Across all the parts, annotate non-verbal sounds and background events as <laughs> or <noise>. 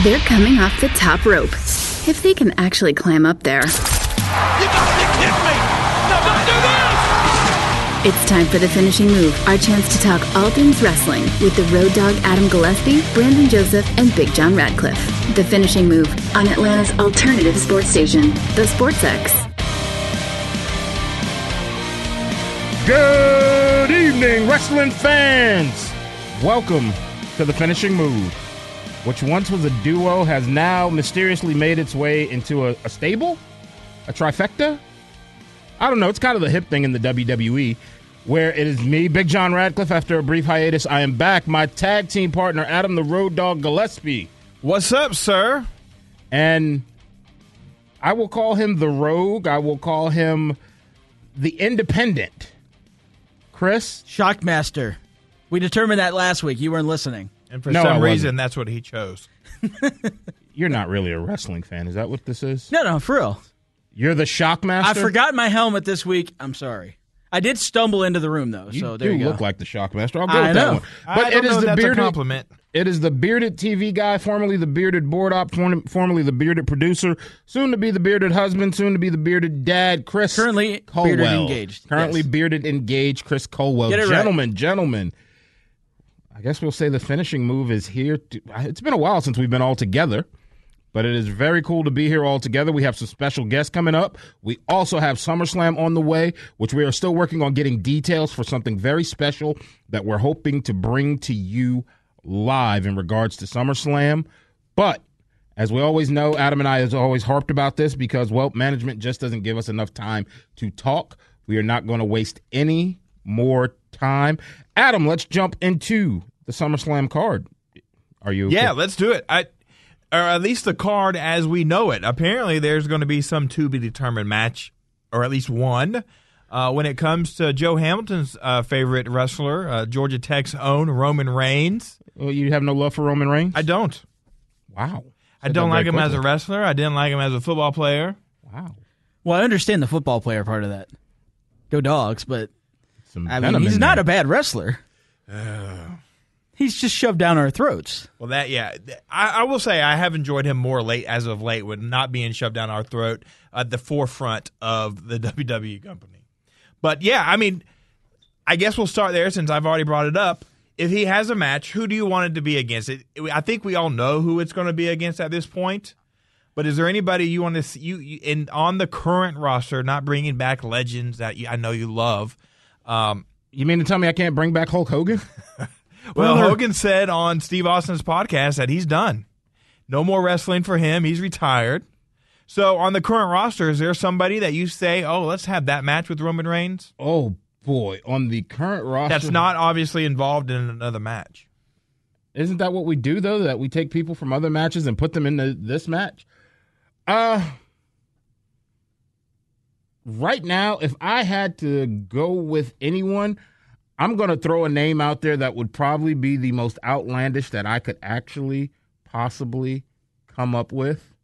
They're coming off the top rope. If they can actually climb up there. You got to me! Don't do this! It's time for the finishing move, our chance to talk all things wrestling with the road dog Adam Gillespie, Brandon Joseph, and Big John Radcliff. The finishing move on Atlanta's alternative sports station, The Sports X. Good evening, wrestling fans. Welcome to the finishing move, which once was a duo has now mysteriously made its way into a, a stable, a trifecta. I don't know. It's kind of the hip thing in the WWE, where it is me, Big John Radcliff. After a brief hiatus, I am back. My tag team partner, Adam the Road Dog Gillespie, What's up, sir? and I will call him the Rogue. I will call him the Independent. Chris, Shockmaster. We determined that last week. You weren't listening. And for No, some reason, that's what he chose. <laughs> you're not really a wrestling fan. Is that what this is? No, no, for real. You're the Shockmaster. I forgot my helmet this week. I'm sorry. I did stumble into the room though, You so there do you go. look like the Shockmaster. I'll go I with that know. one. I But don't it know the that's a bearded. compliment. It is the bearded TV guy, formerly the bearded board op, form- formerly the bearded producer, soon to be the bearded husband, soon to be the bearded dad, Chris Currently Culwell. bearded engaged. Currently Yes. bearded engaged, Chris Culwell. Get it right. gentlemen, gentlemen. I guess we'll say the finishing move is here. To, it's been a while since we've been all together, but it is very cool to be here all together. We have some special guests coming up. We also have SummerSlam on the way, which we are still working on getting details for something very special that we're hoping to bring to you live in regards to SummerSlam. But as we always know, Adam and I has always harped about this because, well, management just doesn't give us enough time to talk. We are not going to waste any more time. Adam, let's jump into the SummerSlam card. Are you? okay? Yeah, let's do it. I, or at least the card as we know it. Apparently, there's going to be some to be determined match, or at least one. Uh, when it comes to Joe Hamilton's uh, favorite wrestler, uh, Georgia Tech's own Roman Reigns, Well, you have no love for Roman Reigns? I don't. wow. I don't like very him as a wrestler. I didn't like him as a football player. Wow. Well, I understand the football player part of that. Go dogs, but Some I mean, he's not there. a bad wrestler. Uh. he's just shoved down our throats. Well, that yeah, I, I will say I have enjoyed him more late as of late, with not being shoved down our throat at the forefront of the <laughs> WWE company. But yeah, I mean, I guess we'll start there since I've already brought it up. If he has a match, who do you want it to be against? It, I think we all know who it's going to be against at this point. But is there anybody you want to see you, you in on the current roster, not bringing back legends that you, I know you love? Um, You mean to tell me I can't bring back Hulk Hogan? <laughs> Well, Well, Hogan said on Steve Austin's podcast that he's done. No more wrestling for him. He's retired. So on the current roster, is there somebody that you say, oh, let's have that match with Roman Reigns? oh boy, on the current roster, That's not obviously involved in another match. Isn't that what we do though? That we take people from other matches and put them into this match? Uh right now, if I had to go with anyone, I'm gonna throw a name out there that would probably be the most outlandish that I could actually possibly come up with.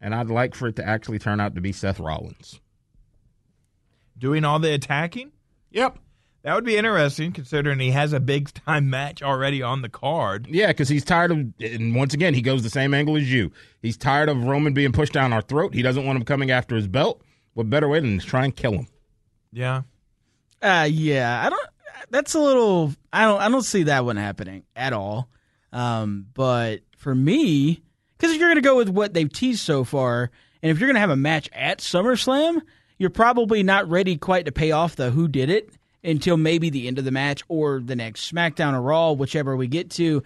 And I'd like for it to actually turn out to be Seth Rollins. Doing all the attacking? Yep. That would be interesting considering he has a big time match already on the card. Yeah, because he's tired of, and once again, he goes the same angle as you. He's tired of Roman being pushed down our throat. He doesn't want him coming after his belt. What better way than to try and kill him? Yeah. Uh yeah, I don't. That's a little. I don't. I don't see that one happening at all. Um, but for me, because if you're going to go with what they've teased so far, and if you're going to have a match at SummerSlam, you're probably not ready quite to pay off the who did it until maybe the end of the match or the next SmackDown or Raw, whichever we get to.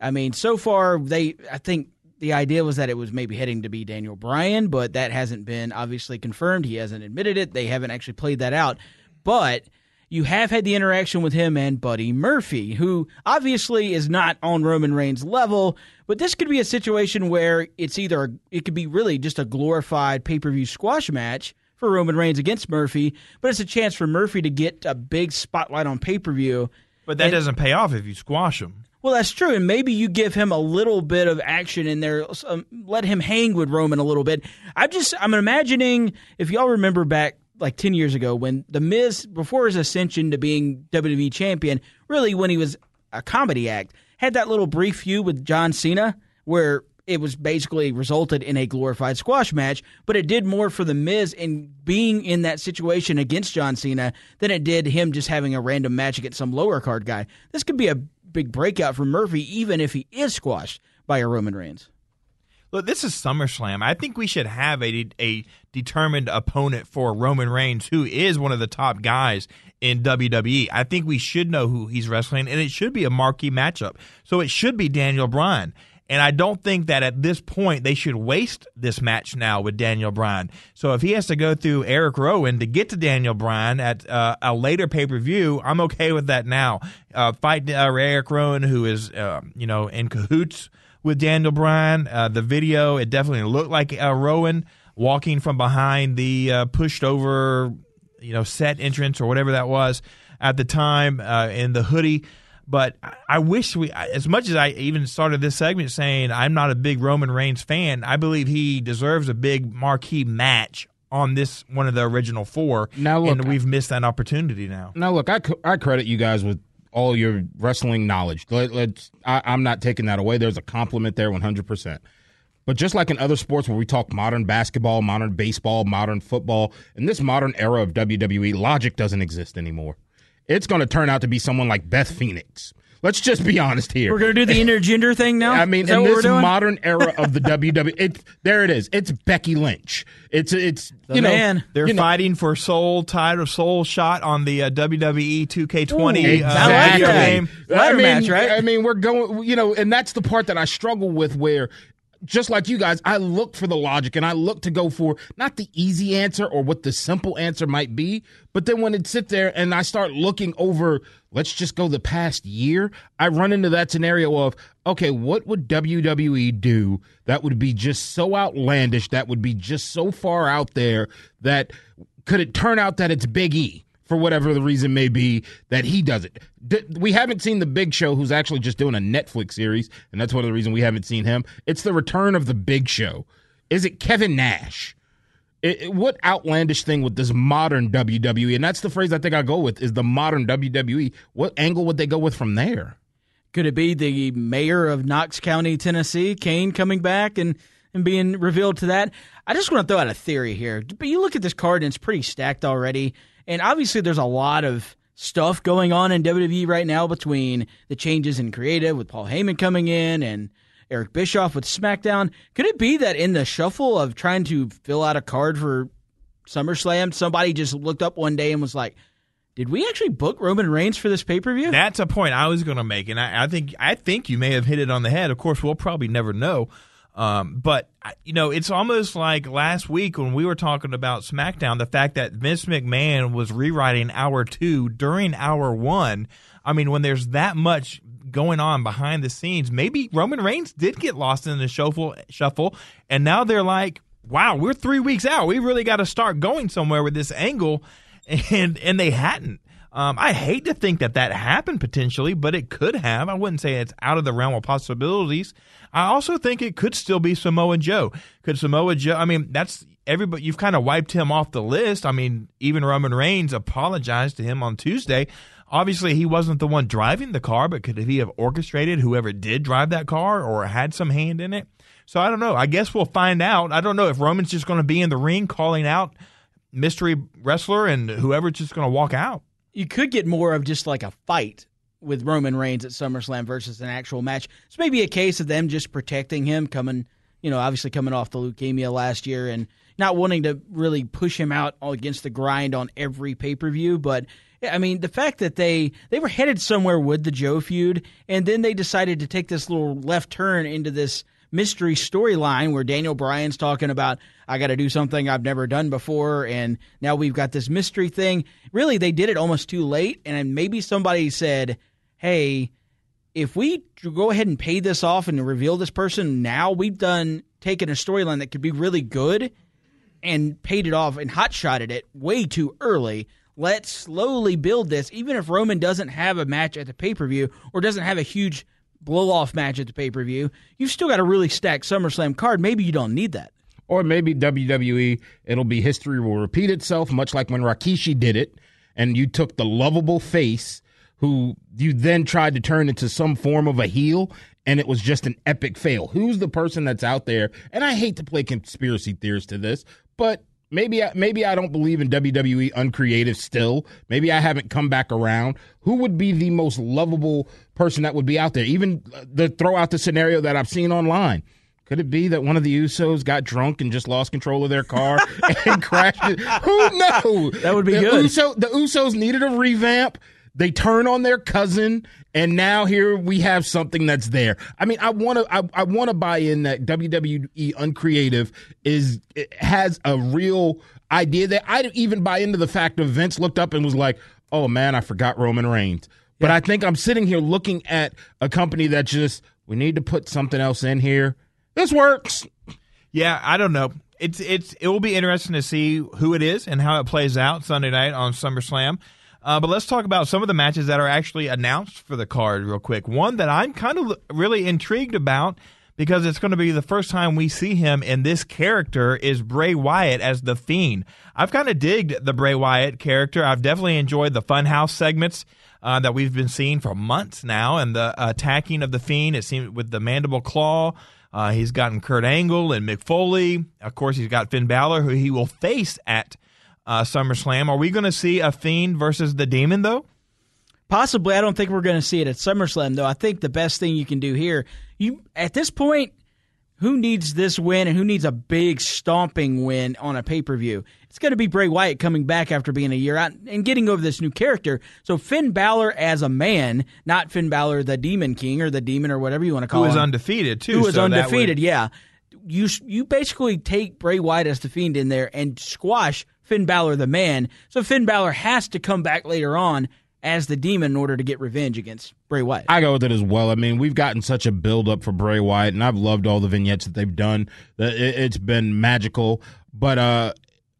I mean, so far they. I think the idea was that it was maybe heading to be Daniel Bryan, but that hasn't been obviously confirmed. He hasn't admitted it. They haven't actually played that out. But you have had the interaction with him and Buddy Murphy, who obviously is not on Roman Reigns' level, but this could be a situation where it's either it could be really just a glorified pay-per-view squash match for Roman Reigns against Murphy, but it's a chance for Murphy to get a big spotlight on pay-per-view. But that And- doesn't pay off if you squash him. Well, that's true, and maybe you give him a little bit of action in there. Um, let him hang with Roman a little bit. I'm just, I'm imagining if y'all remember back like ten years ago when the Miz, before his ascension to being WWE champion, really when he was a comedy act, had that little brief feud with John Cena where it was basically resulted in a glorified squash match, but it did more for the Miz in being in that situation against John Cena than it did him just having a random match against some lower card guy. This could be a big breakout for Murphy, even if he is squashed by a Roman Reigns. Look, this is SummerSlam. I think we should have a, a determined opponent for Roman Reigns, who is one of the top guys in WWE. I think we should know who he's wrestling, and it should be a marquee matchup. So it should be Daniel Bryan. And I don't think that at this point they should waste this match now with Daniel Bryan. So if he has to go through Eric Rowan to get to Daniel Bryan at uh, a later pay per view, I'm okay with that now. Uh, fight uh, Eric Rowan, who is uh, you know in cahoots with Daniel Bryan. Uh, the video it definitely looked like uh, Rowan walking from behind the pushed over you know set entrance or whatever that was at the time in the hoodie. But I wish we, as much as I even started this segment saying I'm not a big Roman Reigns fan, I believe he deserves a big marquee match on this one of the original four. Now look, and we've missed that opportunity now. Now look, I, I credit you guys with all your wrestling knowledge. Let, us I, I'm not taking that away. There's a compliment there, 100. percent but just like in other sports where we talk modern basketball, modern baseball, modern football, in this modern era of WWE, logic doesn't exist anymore it's going to turn out to be someone like Beth Phoenix. Let's just be honest here. We're going to do the intergender thing now. <laughs> I mean, in this modern <laughs> era of the WWE, it there it is. It's Becky Lynch. It's it's the you man. know they're you fighting know. for soul title, soul shot on the uh, WWE 2K20 Ooh, exactly. uh, game. Ladder I mean, match, right? I mean, we're going, you know, and that's the part that I struggle with, where just like you guys, I look for the logic and I look to go for not the easy answer or what the simple answer might be, but then when it sit there and I start looking over, let's just go the past year, I run into that scenario of, okay, what would WWE do that would be just so outlandish, that would be just so far out there that could it turn out that it's Big E? For whatever the reason may be that he does it. D- we haven't seen the Big Show, who's actually just doing a Netflix series, and that's one of the reasons we haven't seen him. It's the return of the Big Show. Is it Kevin Nash? It, it, what outlandish thing with this modern WWE? And that's the phrase I think I go with is the modern WWE. What angle would they go with from there? Could it be the mayor of Knox County, Tennessee, Kane, coming back and, and being revealed to that? I just want to throw out a theory here. But you look at this card and it's pretty stacked already. And obviously, there's a lot of stuff going on in WWE right now between the changes in creative with Paul Heyman coming in and Eric Bischoff with SmackDown. Could it be that in the shuffle of trying to fill out a card for SummerSlam, somebody just looked up one day and was like, did we actually book Roman Reigns for this pay per view? That's a point I was going to make, and I, I, think I think you may have hit it on the head. Of course, we'll probably never know. Um, but you know, it's almost like last week when we were talking about SmackDown, the fact that Vince McMahon was rewriting hour two during hour one. I mean, when there's that much going on behind the scenes, maybe Roman Reigns did get lost in the shuffle, shuffle, and now they're like, "Wow, we're three weeks out. We really got to start going somewhere with this angle," <laughs> and and they hadn't. Um, I hate to think that that happened potentially, but it could have. I wouldn't say it's out of the realm of possibilities. I also think it could still be Samoa Joe. Could Samoa Joe? I mean, that's everybody. You've kind of wiped him off the list. I mean, even Roman Reigns apologized to him on Tuesday. Obviously, he wasn't the one driving the car, but could he have orchestrated whoever did drive that car or had some hand in it? So I don't know. I guess we'll find out. I don't know if Roman's just going to be in the ring calling out mystery wrestler and whoever's just going to walk out you could get more of just like a fight with Roman Reigns at SummerSlam versus an actual match. It's maybe a case of them just protecting him, coming, you know, obviously coming off the leukemia last year and not wanting to really push him out against the grind on every pay per view. But I mean, the fact that they they were headed somewhere with the Joe feud, and then they decided to take this little left turn into this mystery storyline where Daniel Bryan's talking about I got to do something I've never done before, and now we've got this mystery thing. Really, they did it almost too late, and maybe somebody said, "Hey, if we go ahead and pay this off and reveal this person now, we've done taken a storyline that could be really good." And paid it off and hot shotted it way too early let's slowly build this. Even if Roman doesn't have a match at the pay per view or doesn't have a huge blow off match at the pay per view, you've still got a really stacked SummerSlam card. Maybe you don't need that. Or maybe WWE, it'll be history will repeat itself, much like when Rikishi did it, and you took the lovable face who you then tried to turn into some form of a heel, and it was just an epic fail. Who's the person that's out there? And I hate to play conspiracy theories to this, but maybe I, maybe I don't believe in WWE uncreative still. Maybe I haven't come back around. Who would be the most lovable person that would be out there? Even uh, the throw out the scenario that I've seen online. Could it be that one of the Usos got drunk and just lost control of their car <laughs> and crashed it? Who knows? That would be the good. Uso, the Usos needed a revamp. They turn on their cousin, and now here we have something that's there. I mean, I want to, I, I want to buy in that WWE Uncreative is has a real idea that I even buy into the fact of Vince looked up and was like, "Oh man, I forgot Roman Reigns." But I think I'm sitting here looking at a company that just we need to put something else in here. This works. Yeah, I don't know. It's it's it will be interesting to see who it is and how it plays out Sunday night on SummerSlam. Uh, but let's talk about some of the matches that are actually announced for the card real quick. One that I'm kind of really intrigued about because it's going to be the first time we see him in this character is Bray Wyatt as the Fiend. I've kind of digged the Bray Wyatt character. I've definitely enjoyed the Funhouse segments uh, that we've been seeing for months now, and the attacking of the Fiend. It seems with the mandible claw. Uh, he's gotten Kurt Angle and Mick Foley. Of course, he's got Finn Balor, who he will face at uh, SummerSlam. Are we going to see a Fiend versus the Demon, though? Possibly, I don't think we're going to see it at SummerSlam though. I think the best thing you can do here, you at this point, who needs this win and who needs a big stomping win on a pay per view? It's going to be Bray Wyatt coming back after being a year out and getting over this new character. So Finn Balor as a man, not Finn Balor the Demon King or the Demon or whatever you want to call Who is him, undefeated too? who is so undefeated. would- Yeah, you you basically take Bray Wyatt as the Fiend in there and squash Finn Balor the man. So Finn Balor has to come back later on as the Demon in order to get revenge against Bray Wyatt. I go with it as well. I mean, we've gotten such a build up for Bray Wyatt, and I've loved all the vignettes that they've done. It- It's been magical, but uh,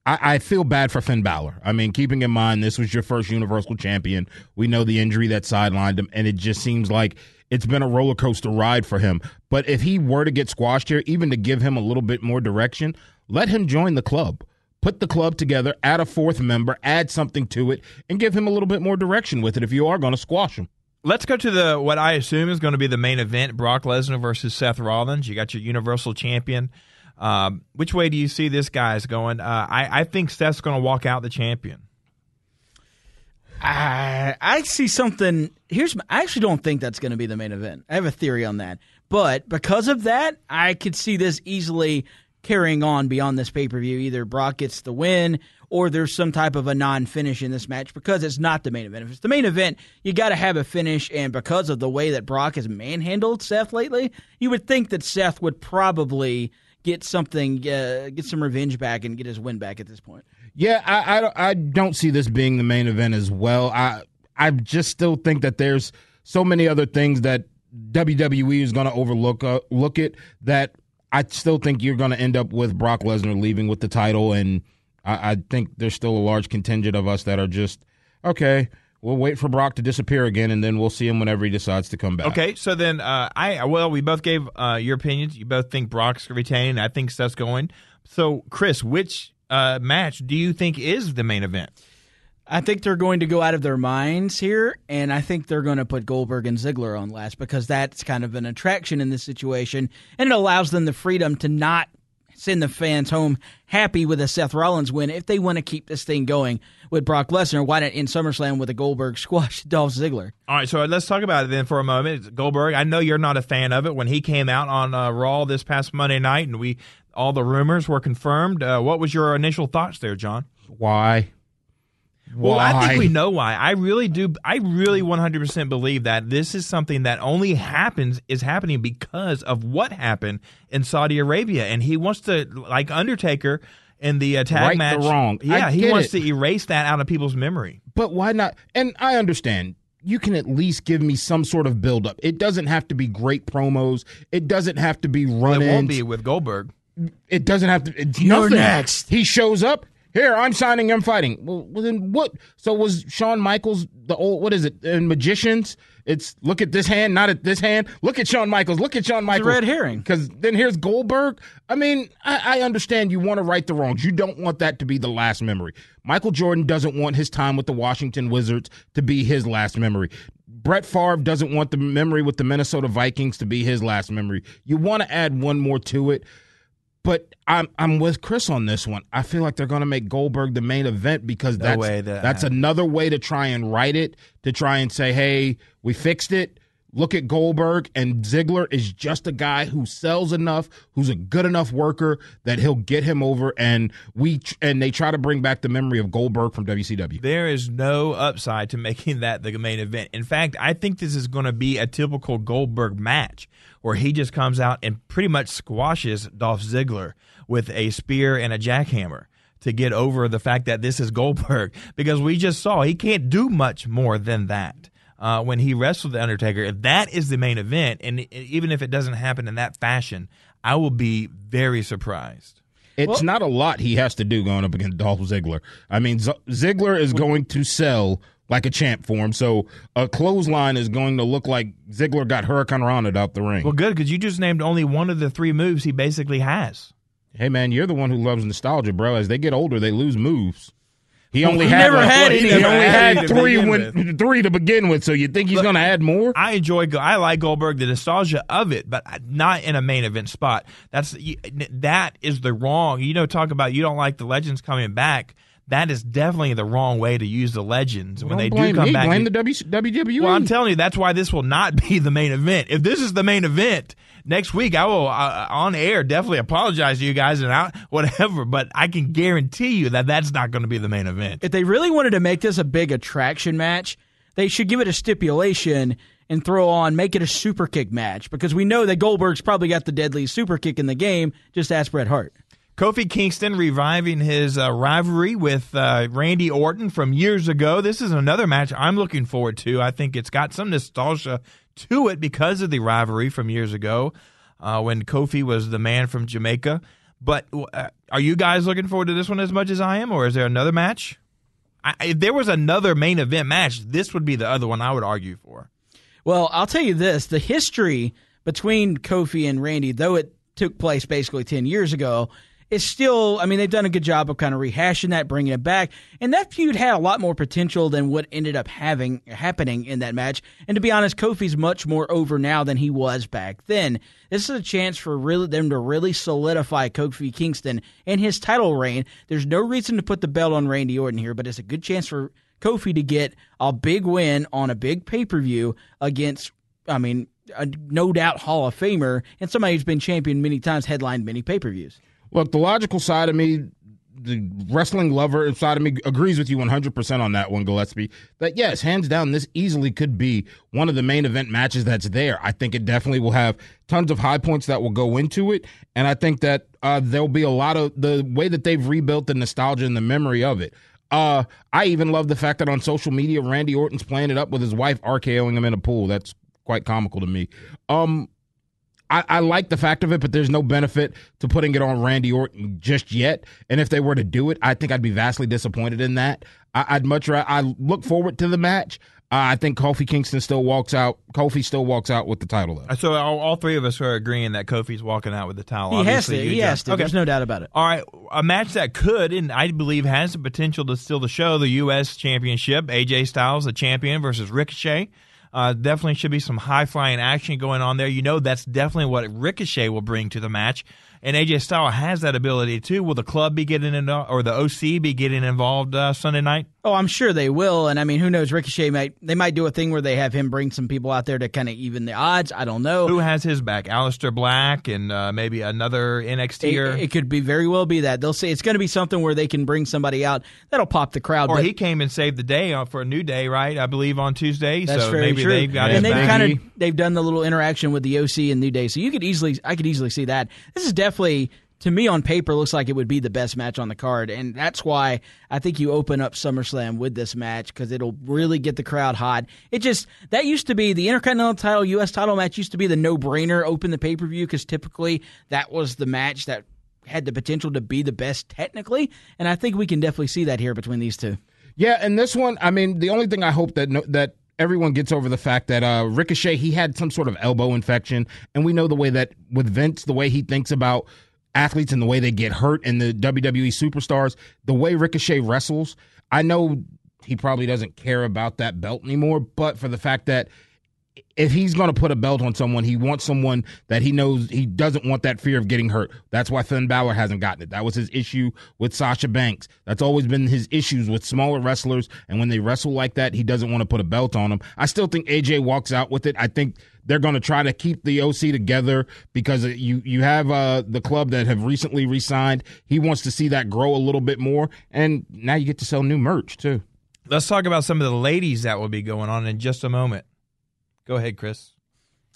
I, I feel bad for Finn Balor. I mean, keeping in mind this was your first Universal Champion. We know the injury that sidelined him, and it just seems like it's been a roller coaster ride for him. But if he were to get squashed here, even to give him a little bit more direction, let him join the club. Put the club together, add a fourth member, add something to it, and give him a little bit more direction with it if you are going to squash him. Let's go to the what I assume is going to be the main event: Brock Lesnar versus Seth Rollins. You got your Universal Champion. Um, which way do you see this guy's going? Uh, I, I think Seth's going to walk out the champion. I I see something. Here's I actually don't think that's going to be the main event. I have a theory on that, but because of that, I could see this easily carrying on beyond this pay per view. Either Brock gets the win, or there's some type of a non finish in this match because it's not the main event. If it's the main event, you got to have a finish, and because of the way that Brock has manhandled Seth lately, you would think that Seth would probably get something, uh, get some revenge back, and get his win back at this point. Yeah, I, I don't- I don't see this being the main event as well. I I just still think that there's so many other things that WWE is going to overlook uh, look it that I still think you're going to end up with Brock Lesnar leaving with the title, and I, I think there's still a large contingent of us that are just okay. We'll wait for Brock to disappear again, and then we'll see him whenever he decides to come back. Okay, so then uh, I well, we both gave uh, your opinions. You both think Brock's retaining. I think Seth's going. So, Chris, which uh, match do you think is the main event? I think they're going to go out of their minds here, and I think they're going to put Goldberg and Ziggler on last because that's kind of an attraction in this situation, and it allows them the freedom to not send the fans home happy with a Seth Rollins win if they want to keep this thing going with Brock Lesnar. Why not in SummerSlam with a Goldberg <laughs> squash Dolph Ziggler? All right, so let's talk about it then for a moment. Goldberg, I know you're not a fan of it. When he came out on uh, Raw this past Monday night, and we all the rumors were confirmed. Uh, what was your initial thoughts there, John? Why? Well, I think we know why. I really do. I really 100% believe that this is something that only happens is happening because of what happened in Saudi Arabia, and he wants to like Undertaker in the uh, tag Right the match. wrong. I Yeah, he wants it. to erase that out of people's memory. But why not? And I understand. You can at least give me some sort of build up. It doesn't have to be great promos. It doesn't have to be run It won't be with Goldberg. It doesn't have to. It's You're nothing. next. He shows up. Here, I'm signing. I'm fighting. Well, then what? So was Shawn Michaels the old? What is it? In magicians, it's look at this hand, not at this hand. Look at Shawn Michaels. Look at Shawn Michaels. red herring. Because then here's Goldberg. I mean, I, I understand you want to right the wrongs. You don't want that to be the last memory. Michael Jordan doesn't want his time with the Washington Wizards to be his last memory. Brett Favre doesn't want the memory with the Minnesota Vikings to be his last memory. You want to add one more to it. But I'm I'm with Chris on this one. I feel like they're going to make Goldberg the main event because No that's way that that's another way to try and write it to try and say, "Hey, we fixed it." Look at Goldberg and Ziggler is just a guy who sells enough, who's a good enough worker that he'll get him over. And we and they try to bring back the memory of Goldberg from WCW. There is no upside to making that the main event. In fact, I think this is going to be a typical Goldberg match where he just comes out and pretty much squashes Dolph Ziggler with a spear and a jackhammer to get over the fact that this is Goldberg <laughs> because we just saw he can't do much more than that. Uh, when he wrestled the Undertaker, if that is the main event, and even if it doesn't happen in that fashion, I will be very surprised. It's not a lot he has to do going up against Dolph Ziggler. I mean, Z- Ziggler is going to sell like a champ for him. So a clothesline is going to look like Ziggler got Hurricane Ronald out the ring. Well, good because you just named only one of the three moves he basically has. hey, man, you're the one who loves nostalgia, bro. As they get older, they lose moves. He only he had never like- had he any. only He never had had any three begin when <laughs> three to begin with. So you think he's going to add more? I enjoy. I like Goldberg, the nostalgia of it, but not in a main event spot. That's that is the wrong. You know, talk about you don't like the legends coming back. That is definitely the wrong way to use the legends when Don't they do come me. back. Blame the w- WWE. well, I'm telling you, that's why this will not <laughs> be the main event. If this is the main event next week, I will uh, on air definitely apologize to you guys and I, whatever. But I can guarantee you that that's not going to be the main event. If they really wanted to make this a big attraction match, they should give it a stipulation and throw on make it a super kick match because we know that Goldberg's probably got the deadliest super kick in the game. Just ask Bret Hart. Kofi Kingston reviving his uh, rivalry with uh, Randy Orton from years ago. This is another match I'm looking forward to. I think it's got some nostalgia to it because of the rivalry from years ago uh, when Kofi was the man from Jamaica. But uh, are you guys looking forward to this one as much as I am, or is there another match? I, if there was another main event match, this would be the other one I would argue for. Well, I'll tell you this: the history between Kofi and Randy, though it took place basically ten years ago, is still. I mean, they've done a good job of kind of rehashing that, bringing it back, and that feud had a lot more potential than what ended up having happening in that match. And to be honest, Kofi's much more over now than he was back then. This is a chance for really them to really solidify Kofi Kingston and his title reign. There's no reason to put the belt on Randy Orton here, but it's a good chance for Kofi to get a big win on a big pay per view against, I mean, a no doubt Hall of Famer and somebody who's been champion many times, headlined many pay per views. Look, the logical side of me, the wrestling lover side of me agrees with you 100% on that one, Gillespie. That, yes, hands down, this easily could be one of the main event matches that's there. I think it definitely will have tons of high points that will go into it. And I think that uh, there'll be a lot of the way that they've rebuilt the nostalgia and the memory of it. Uh, I even love the fact that on social media, Randy Orton's playing it up with his wife RKOing him in a pool. That's quite comical to me. Um, I, I like the fact of it, but there's no benefit to putting it on Randy Orton just yet. And if they were to do it, I think I'd be vastly disappointed in that. I, I'd much rather. I look forward to the match. Uh, I think Kofi Kingston still walks out. Kofi still walks out with the title though. So all, all three of us are agreeing that Kofi's walking out with the title. He has to. He just- has to. Okay. There's no doubt about it. All right, a match that could and I believe has the potential to steal the show, the U.S. Championship. AJ Styles, the champion, versus Ricochet. Uh, definitely should be some high flying action going on there. You know that's definitely what Ricochet will bring to the match, and AJ Styles has that ability too. Will the club be getting in, or the OC be getting involved uh, Sunday night? Oh, I'm sure they will. And I mean, who knows? Ricochet might they might do a thing where they have him bring some people out there to kind of even the odds. I don't know. Who has his back? Aleister Black and uh, maybe another NXT It, it could be very well be that they'll say it's going to be something where they can bring somebody out that'll pop the crowd. Or but he came and saved the day uh, for a new day, right? I believe on Tuesday. that's so very maybe true. they've got Yeah, his and they've kind of they've done the little interaction with the OC and New Day, so you could easily I could easily see that. This is definitely to me on paper looks like it would be the best match on the card, and that's why I think you open up SummerSlam with this match because it'll really get the crowd hot. It just that used to be the Intercontinental title, U.S. title match used to be the no brainer open the pay per view because typically that was the match that had the potential to be the best technically, and I think we can definitely see that here between these two. Yeah, and this one, I mean, the only thing I hope that no, that everyone gets over the fact that uh, Ricochet he had some sort of elbow infection, and we know the way that with Vince, the way he thinks about athletes and the way they get hurt and the WWE superstars, the way Ricochet wrestles. I know he probably doesn't care about that belt anymore, but for the fact that if he's going to put a belt on someone, he wants someone that he knows he doesn't want that fear of getting hurt. That's why Finn Balor hasn't gotten it. That was his issue with Sasha Banks. That's always been his issues with smaller wrestlers. And when they wrestle like that, he doesn't want to put a belt on them. I still think AJ walks out with it. I think they're going to try to keep the OC together because you you have uh, the club that have recently re-signed. He wants to see that grow a little bit more, and now you get to sell new merch too. Let's talk about some of the ladies that will be going on in just a moment. Go ahead, Chris.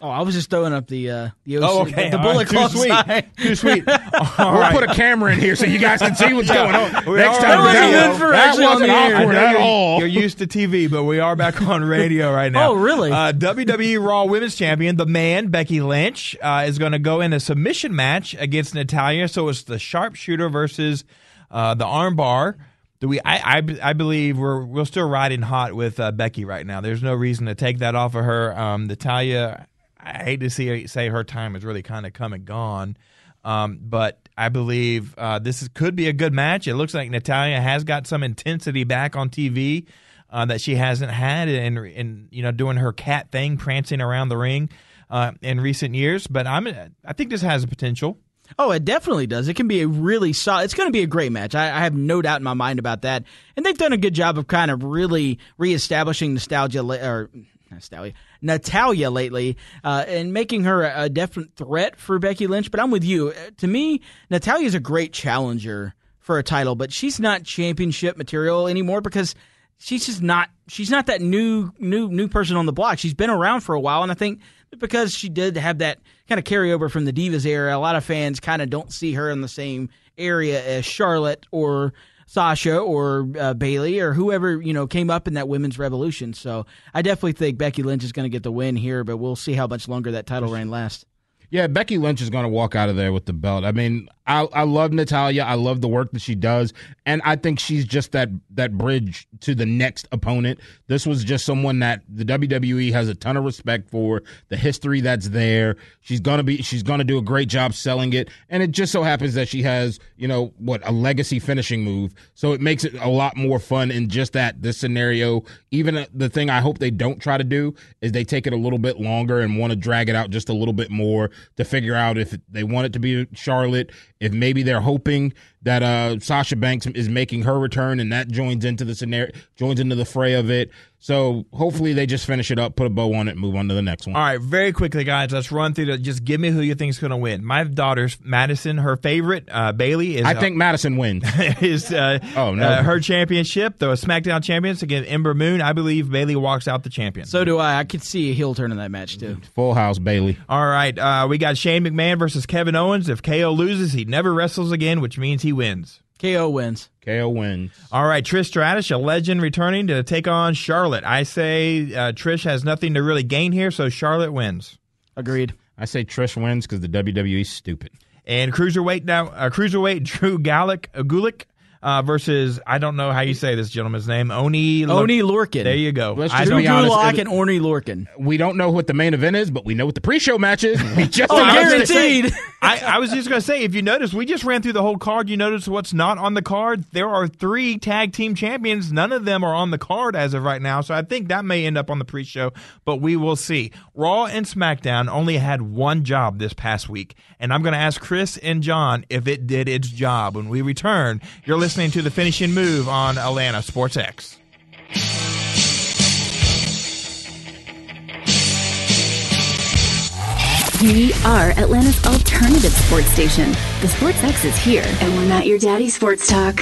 Oh, I was just throwing up the uh, the OC, Oh, okay. the All Bullet right. Too sweet. sign. Too sweet. <laughs> All We'll right. put a camera in here so you guys can see what's <laughs> going on. We Next are time, on that, radio. was- For that actually on wasn't the air. I awkward at you're, all. you're used to TV, but we are back on radio right now. <laughs> Oh, really? Uh, WWE Raw Women's Champion, the man Becky Lynch, uh, is going to go in a submission match against Natalya. So it's the sharpshooter versus uh, the armbar. Do we? I, I, I believe we're we're still riding hot with uh, Becky right now. There's no reason to take that off of her. Um, Natalya, I hate to see say her time is really kind of come and gone. Um, but I believe uh, this is, could be a good match. It looks like Natalya has got some intensity back on TV uh, that she hasn't had in, in you know doing her cat thing, prancing around the ring uh, in recent years. But I'm I think this has a potential. Oh, it definitely does. It can be a really solid. It's going to be a great match. I, I have no doubt in my mind about that. And they've done a good job of kind of really reestablishing nostalgia or nostalgia Natalya lately, uh, and making her a, a definite threat for Becky Lynch. But I'm with you. Uh, To me, Natalya is a great challenger for a title, but she's not championship material anymore because she's just not. She's not that new new new person on the block. She's been around for a while, and I think because she did have that kind of carryover from the Divas era, a lot of fans kind of don't see her in the same area as Charlotte or Sasha or uh, Bayley or whoever you know came up in that women's revolution. So I definitely think Becky Lynch is going to get the win here, but we'll see how much longer that title reign lasts. Yeah, Becky Lynch is going to walk out of there with the belt. I mean, I I love Natalya. I love the work that she does, and I think she's just that that bridge to the next opponent. This was just someone that the WWE has a ton of respect for. The history that's there. She's gonna be. She's gonna do a great job selling it, and it just so happens that she has you know what a legacy finishing move. So it makes it a lot more fun in just that this scenario. Even uh, the thing I hope they don't try to do is they take it a little bit longer and want to drag it out just a little bit more to figure out if they want it to be Charlotte, if maybe they're hoping that uh, Sasha Banks is making her return and that joins into the scenario, joins into the fray of it. So hopefully they just finish it up, put a bow on it, move on to the next one. All right, very quickly, guys. Let's run through the. Just give me who you think's going to win. My daughter's Madison. Her favorite uh, Bayley is. I think Madison wins. <laughs> is uh, Oh, no. uh, her championship, the SmackDown champions against Ember Moon. I believe Bayley walks out the champion. So do I. I could see a heel turn in that match too. Full house, Bayley. All right, uh, we got Shane McMahon versus Kevin Owens. If KO loses, he never wrestles again, which means he wins. KO wins. KO wins. All right, Trish Stratus, a legend, returning to take on Charlotte. I say uh, Trish has nothing to really gain here, so Charlotte wins. Agreed. I say Trish wins because the WWE's stupid. And cruiserweight now, uh, cruiserweight Drew Gallic, uh, Gulak uh, versus I don't know how you say this gentleman's name, Oni. Lor- Oney Lorcan. There you go. Let's I just Drew don't- be honest, Gulak it- and Orny Lorkin. We don't know what the main event is, but we know what the pre-show match is. We <laughs> just Oh, guaranteed. <laughs> I, I was just going to say, if you notice, we just ran through the whole card. You notice what's not on the card. There are three tag team champions. None of them are on the card as of right now. So I think that may end up on the pre show, but we will see. Raw and SmackDown only had one job this past week. And I'm going to ask Chris and John if it did its job. When we return, you're listening to the finishing move on Atlanta Sports X. We are Atlanta's alternative sports station. The Sports X is here, and we're not your daddy's sports talk.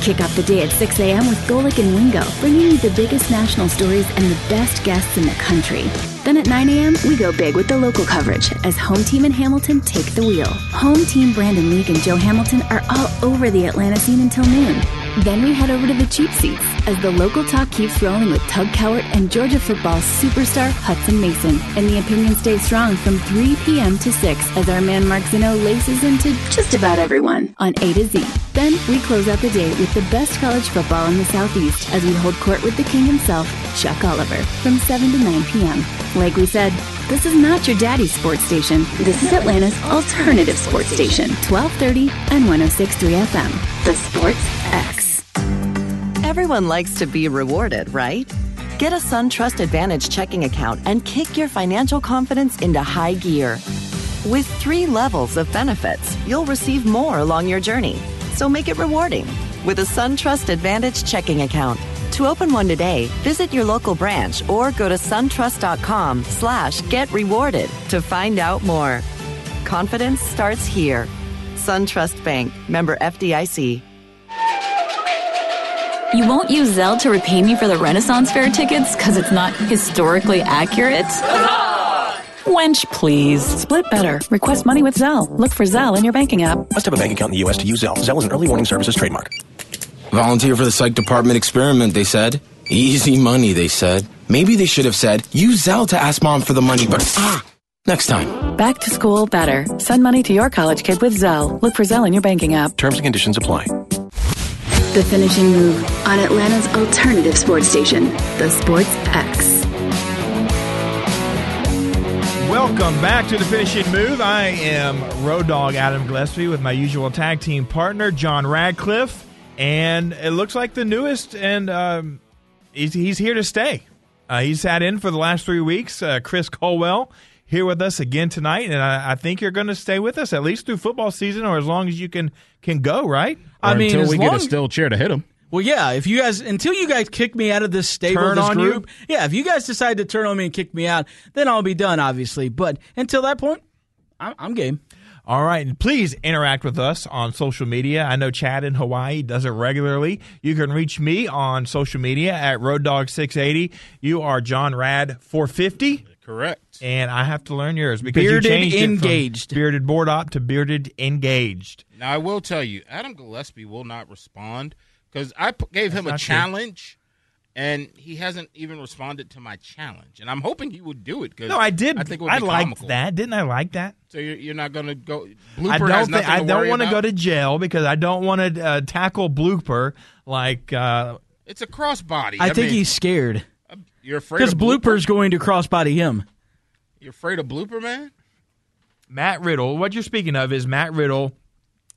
Kick off the day at 6 a.m. with Golic and Wingo, bringing you the biggest national stories and the best guests in the country. Then at 9 a.m., we go big with the local coverage as Home Team and Hamilton take the wheel. Home Team Brandon League and Joe Hamilton are all over the Atlanta scene until noon. Then we head over to the cheap seats as the local talk keeps rolling with Tug Cowart and Georgia football superstar Hutson Mason. And the opinion stays strong from 3 p.m. to 6 as our man Mark Zeno laces into just about everyone on A to Z. Then we close out the day with the best college football in the Southeast as we hold court with the king himself, Chuck Oliver, from 7 to 9 p.m. Like we said, this is not your daddy's sports station. This is Atlanta's alternative sports station, 1230 and 1063 FM. The Sports X. Everyone likes to be rewarded, right? Get a SunTrust Advantage checking account and kick your financial confidence into high gear. With three levels of benefits, you'll receive more along your journey. So make it rewarding with a SunTrust Advantage checking account. To open one today, visit your local branch or go to suntrust.com slash get rewarded to find out more. Confidence starts here. SunTrust Bank, member FDIC. You won't use Zelle to repay me for the Renaissance Fair tickets because it's not historically accurate? Wench, please. Split better. Request money with Zelle. Look for Zelle in your banking app. Must have a bank account in the U.S. to use Zelle. Zelle is an early warning services trademark. Volunteer for the psych department experiment, they said. Easy money, they said. Maybe they should have said, use Zelle to ask mom for the money, but ah, next time. Back to school better. Send money to your college kid with Zelle. Look for Zelle in your banking app. Terms and conditions apply. The finishing move on Atlanta's alternative sports station, The Sports X. Welcome back to the finishing move. I am Road Dog Adam Gillespie with my usual tag team partner John Radcliff, and it looks like the newest, and um, he's, he's here to stay. Uh, he's sat in for the last three weeks. Uh, Chris Culwell here with us again tonight, and I, I think you're going to stay with us at least through football season, or as long as you can can go. Right? I Or mean, until as we long, get a steel chair to hit him. well, yeah. If you guys until you guys kick me out of this stable, Turn this on you? group, yeah. If you guys decide to turn on me and kick me out, then I'll be done, obviously. But until that point, I'm, I'm game. All right, and please interact with us on social media. I know Chad in Hawaii does it regularly. You can reach me on social media at RoadDog680. You are John Rad 450, Correct. and I have to learn yours because Bearded you changed it from engaged. bearded board op to bearded engaged. Now I will tell you, Adam Gillespie will not respond because I p- gave him a not true. challenge, and he hasn't even responded to my challenge. And I'm hoping he would do it. Cause No, I did. I think it would I be liked comical. that. Didn't I like that? So you're, you're not going to go. I Blooper has don't. nothing Think, I don't want to go to jail because I don't want to uh, tackle blooper like. Uh, It's a crossbody. I, think mean, he's scared You're afraid because blooper? Blooper's going to crossbody him. You're afraid of blooper, man. Matt Riddle. What you're speaking of is Matt Riddle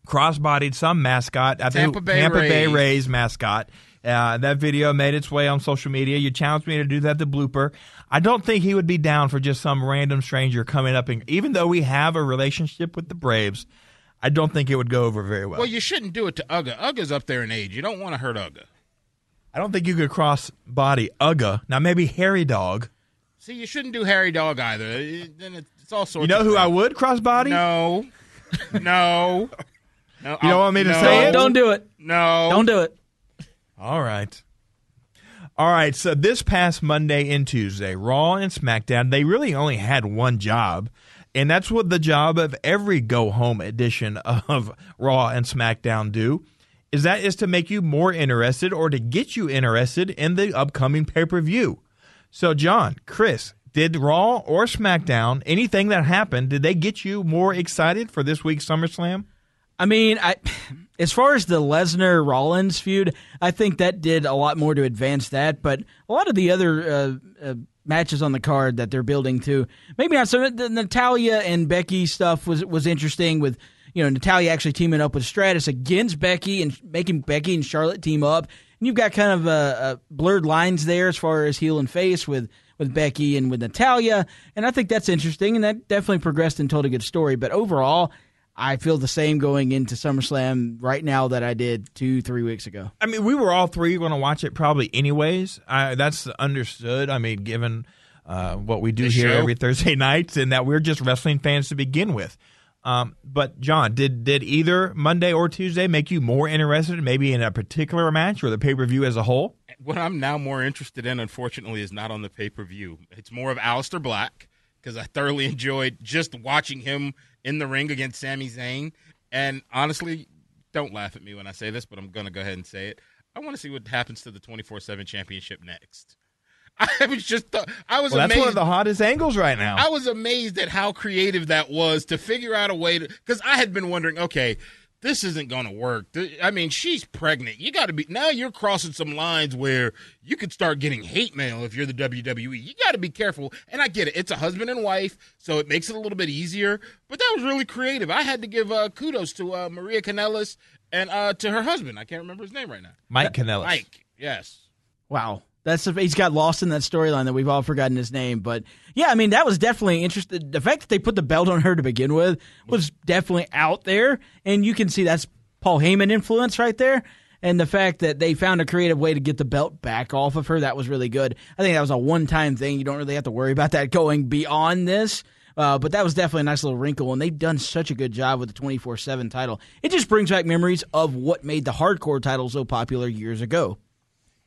crossbodied some mascot. I think Tampa Bay Tampa Bay Rays. Rays mascot. Uh, that video made its way on social media. You challenged me to do that. The blooper. I don't think he would be down for just some random stranger coming up and even though we have a relationship with the Braves, I don't think it would go over very well. Well, you shouldn't do it to Uga. Uga's up there in age. You don't want to hurt Ugga. I don't think you could cross body Uga. Now maybe Hairy Dawg. See, you shouldn't do Hairy Dawg either. It- Then it's, it's all sorts. You know of who I would cross body? No, no, no. You don't want me to no, say it? Don't do it. No, Don't do it. All right. All right. So this past Monday and Tuesday, Raw and SmackDown, they really only had one job. And that's what the job of every go home edition <laughs> of Raw and SmackDown do. Is that is to make you more interested or to get you interested in the upcoming pay per view. So, John, Chris, did Raw or SmackDown, anything that happened, did they get you more excited for this week's SummerSlam? I mean, I as far as the Lesnar Rollins feud, I think that did a lot more to advance that. But a lot of the other uh, uh, matches on the card that they're building to, maybe not. So the Natalya and Becky stuff was was interesting. With you know Natalya actually teaming up with Stratus against Becky and making Becky and Charlotte team up, and you've got kind of uh, uh, blurred lines there as far as heel and face with. With Becky and with Natalya, and I think that's interesting, and that definitely progressed and told a good story. But overall, I feel the same going into SummerSlam right now that I did two, three weeks ago. I mean, we were all three going to watch it probably anyways. I, that's understood. I mean, given uh, what we do The here show. every Thursday <laughs> nights, and that we're just wrestling fans to begin with. Um, but John, did did either Monday or Tuesday make you more interested, maybe in a particular match or the pay per view as a whole? What I'm now more interested in, unfortunately, is not on the pay per view. It's more of Aleister Black because I thoroughly enjoyed just watching him in the ring against Sami Zayn. And honestly, don't laugh at me when I say this, but I'm to go ahead and say it. I want to see what happens to the 24 7 championship next. <laughs> I was just, th- I was Well, that's amazed. one of the hottest angles right now. I was amazed at how creative that was to figure out a way to. Because I had been wondering, okay, this isn't going to work. I mean, she's pregnant. You got to be now. You're crossing some lines where you could start getting hate mail if you're the WWE. You got to be careful. And I get it. It's a husband and wife, so it makes it a little bit easier. But that was really creative. I had to give uh, kudos to uh, Maria Kanellis and uh, to her husband. I can't remember his name right now. Mike Kanellis. Mike. Yes. Wow. That's he's got lost in that storyline that we've all forgotten his name, but yeah, I mean that was definitely interesting. The fact that they put the belt on her to begin with was definitely out there, and you can see that's Paul Heyman influence right there. And the fact that they found a creative way to get the belt back off of her, that was really good. I think that was a one time thing. You don't really have to worry about that going beyond this. Uh, but that was definitely a nice little wrinkle, and they've done such a good job with the 24 7 title. It just brings back memories of what made the hardcore title so popular years ago.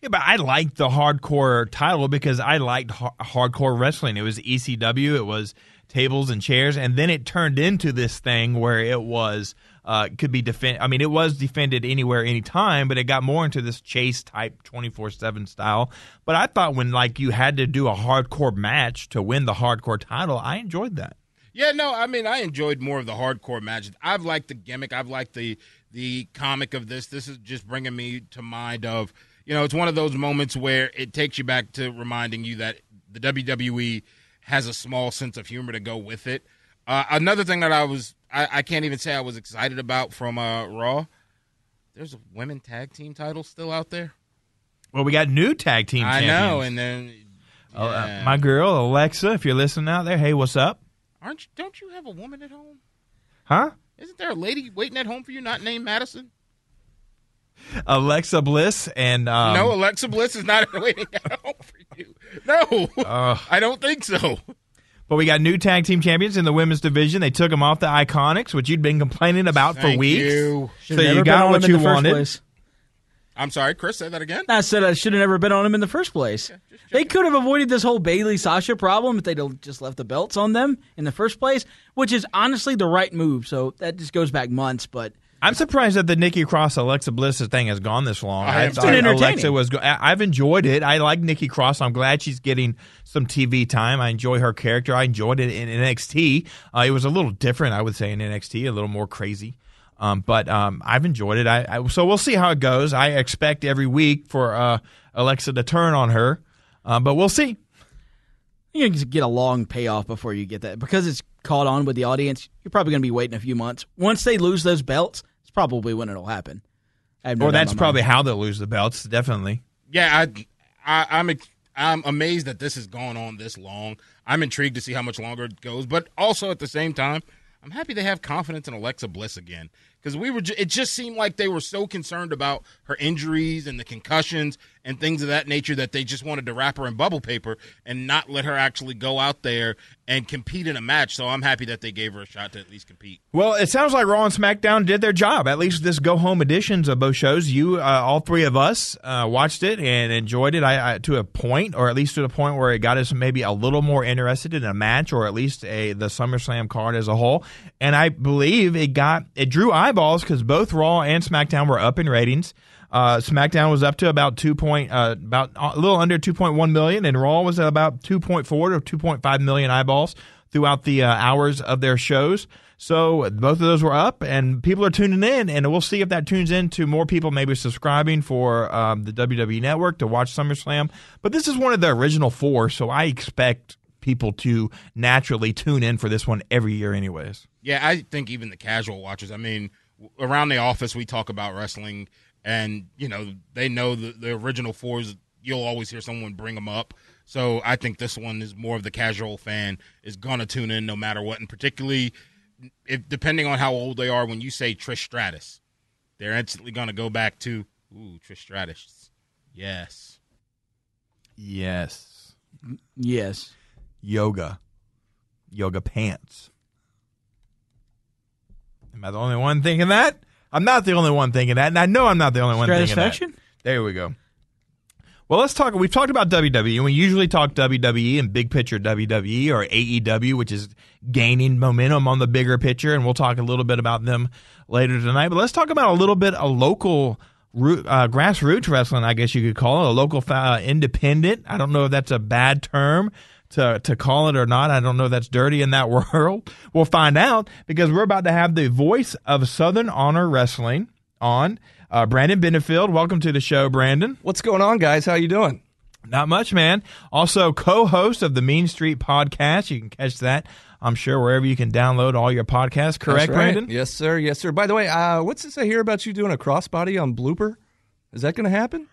Yeah, but I liked the hardcore title because I liked ha- hardcore wrestling. It was ECW, it was tables and chairs, and then it turned into this thing where it was uh, could be defend. I mean, it was defended anywhere, anytime, but it got more into this chase type twenty four seven style. But I thought when like you had to do a hardcore match to win the hardcore title, I enjoyed that. Yeah, no, I mean, I enjoyed more of the hardcore matches. I've liked the gimmick. I've liked the the comic of this. This is just bringing me to mind of you know, it's one of those moments where it takes you back to reminding you that the WWE has a small sense of humor to go with it. Uh, another thing that I was, I, I, can't even say I was excited about from uh, Raw. There's a women tag team title still out there. Well, we got new tag team. I champions. know, and then yeah. oh, uh, my girl Alexa, if you're listening out there, hey, what's up? Aren't you, don't you have a woman at home? Huh? Isn't there a lady waiting at home for you, not named Madison? Alexa Bliss and um, no, Alexa Bliss is not <laughs> waiting at home for you. No, uh, I don't think so. But we got new tag team champions in the women's division. They took them off the Iconics, which you'd been complaining about Thank for weeks. You. So you got what you wanted. Place. I'm sorry, Chris. Say that again. I said I should have never been on him in the first place. Yeah, they could have avoided this whole Bayley Sasha problem if they'd just left the belts on them in the first place, which is honestly the right move. So that just goes back months, but I'm surprised that the Nikki Cross Alexa Bliss thing has gone this long. I, I thought Alexa was. I've enjoyed it. I like Nikki Cross. I'm glad she's getting some TV time. I enjoy her character. I enjoyed it in NXT. Uh, it was a little different, I would say, in NXT, a little more crazy. Um, but um, I've enjoyed it. I, I, so we'll see how it goes. I expect every week for uh, Alexa to turn on her, uh, but we'll see. You get a long payoff before you get that because it's caught on with the audience. You're probably going to be waiting a few months. Once they lose those belts, it's probably when it'll happen. or that's probably how they'll lose the belts. Definitely. Yeah, I, I, I'm I'm amazed that this has gone on this long. I'm intrigued to see how much longer it goes, but also at the same time, I'm happy they have confidence in Alexa Bliss again because we were. Ju- it just seemed like they were so concerned about her injuries and the concussions and things of that nature that they just wanted to wrap her in bubble paper and not let her actually go out there and compete in a match. So I'm happy that they gave her a shot to at least compete. Well, it sounds like Raw and SmackDown did their job. At least this go home editions of both shows. You, uh, all three of us, uh, watched it and enjoyed it I, I, to a point, or at least to the point where it got us maybe a little more interested in a match, or at least a the SummerSlam card as a whole. And I believe it got it drew eyeballs because both Raw and SmackDown were up in ratings. Uh, SmackDown was up to about two point, uh, about a little under 2.1 million, and Raw was at about 2.4 to 2.5 million eyeballs throughout the uh, hours of their shows. So both of those were up, and people are tuning in, and we'll see if that tunes in to more people maybe subscribing for um, the WWE Network to watch SummerSlam. But this is one of the original four, so I expect people to naturally tune in for this one every year, anyways. Yeah, I think even the casual watchers. I mean, around the office, we talk about wrestling and you know they know the, the original fours. You'll always hear someone bring them up. So I think this one is more of the casual fan is gonna tune in no matter what, and particularly if depending on how old they are. When you say Trish Stratus, they're instantly gonna go back to ooh Trish Stratus. Yes. Yes. Yes. Yoga. Yoga pants. Am I the only one thinking that? I'm not the only one thinking that, and I know I'm not the only one thinking that. There we go. Well, let's talk. We've talked about WWE, and we usually talk WWE and big picture WWE or AEW, which is gaining momentum on the bigger picture, and we'll talk a little bit about them later tonight. But let's talk about a little bit a local uh, grassroots wrestling, I guess you could call it, a local uh, independent. I don't know if that's a bad term to, to call it or not. I don't know that's dirty in that <laughs> world. We'll find out because we're about to have the voice of Southern Honor Wrestling on. Uh, Brandon Benefield, welcome to the show, Brandon. What's going on, guys? How you doing? Not much, man. Also, co-host of the Mean Street Podcast. You can catch that, I'm sure, wherever you can download all your podcasts. Correct, right. Brandon? Yes, sir. Yes, sir. By the way, uh, what's this I hear about you doing a crossbody on Blooper? Is that going to happen?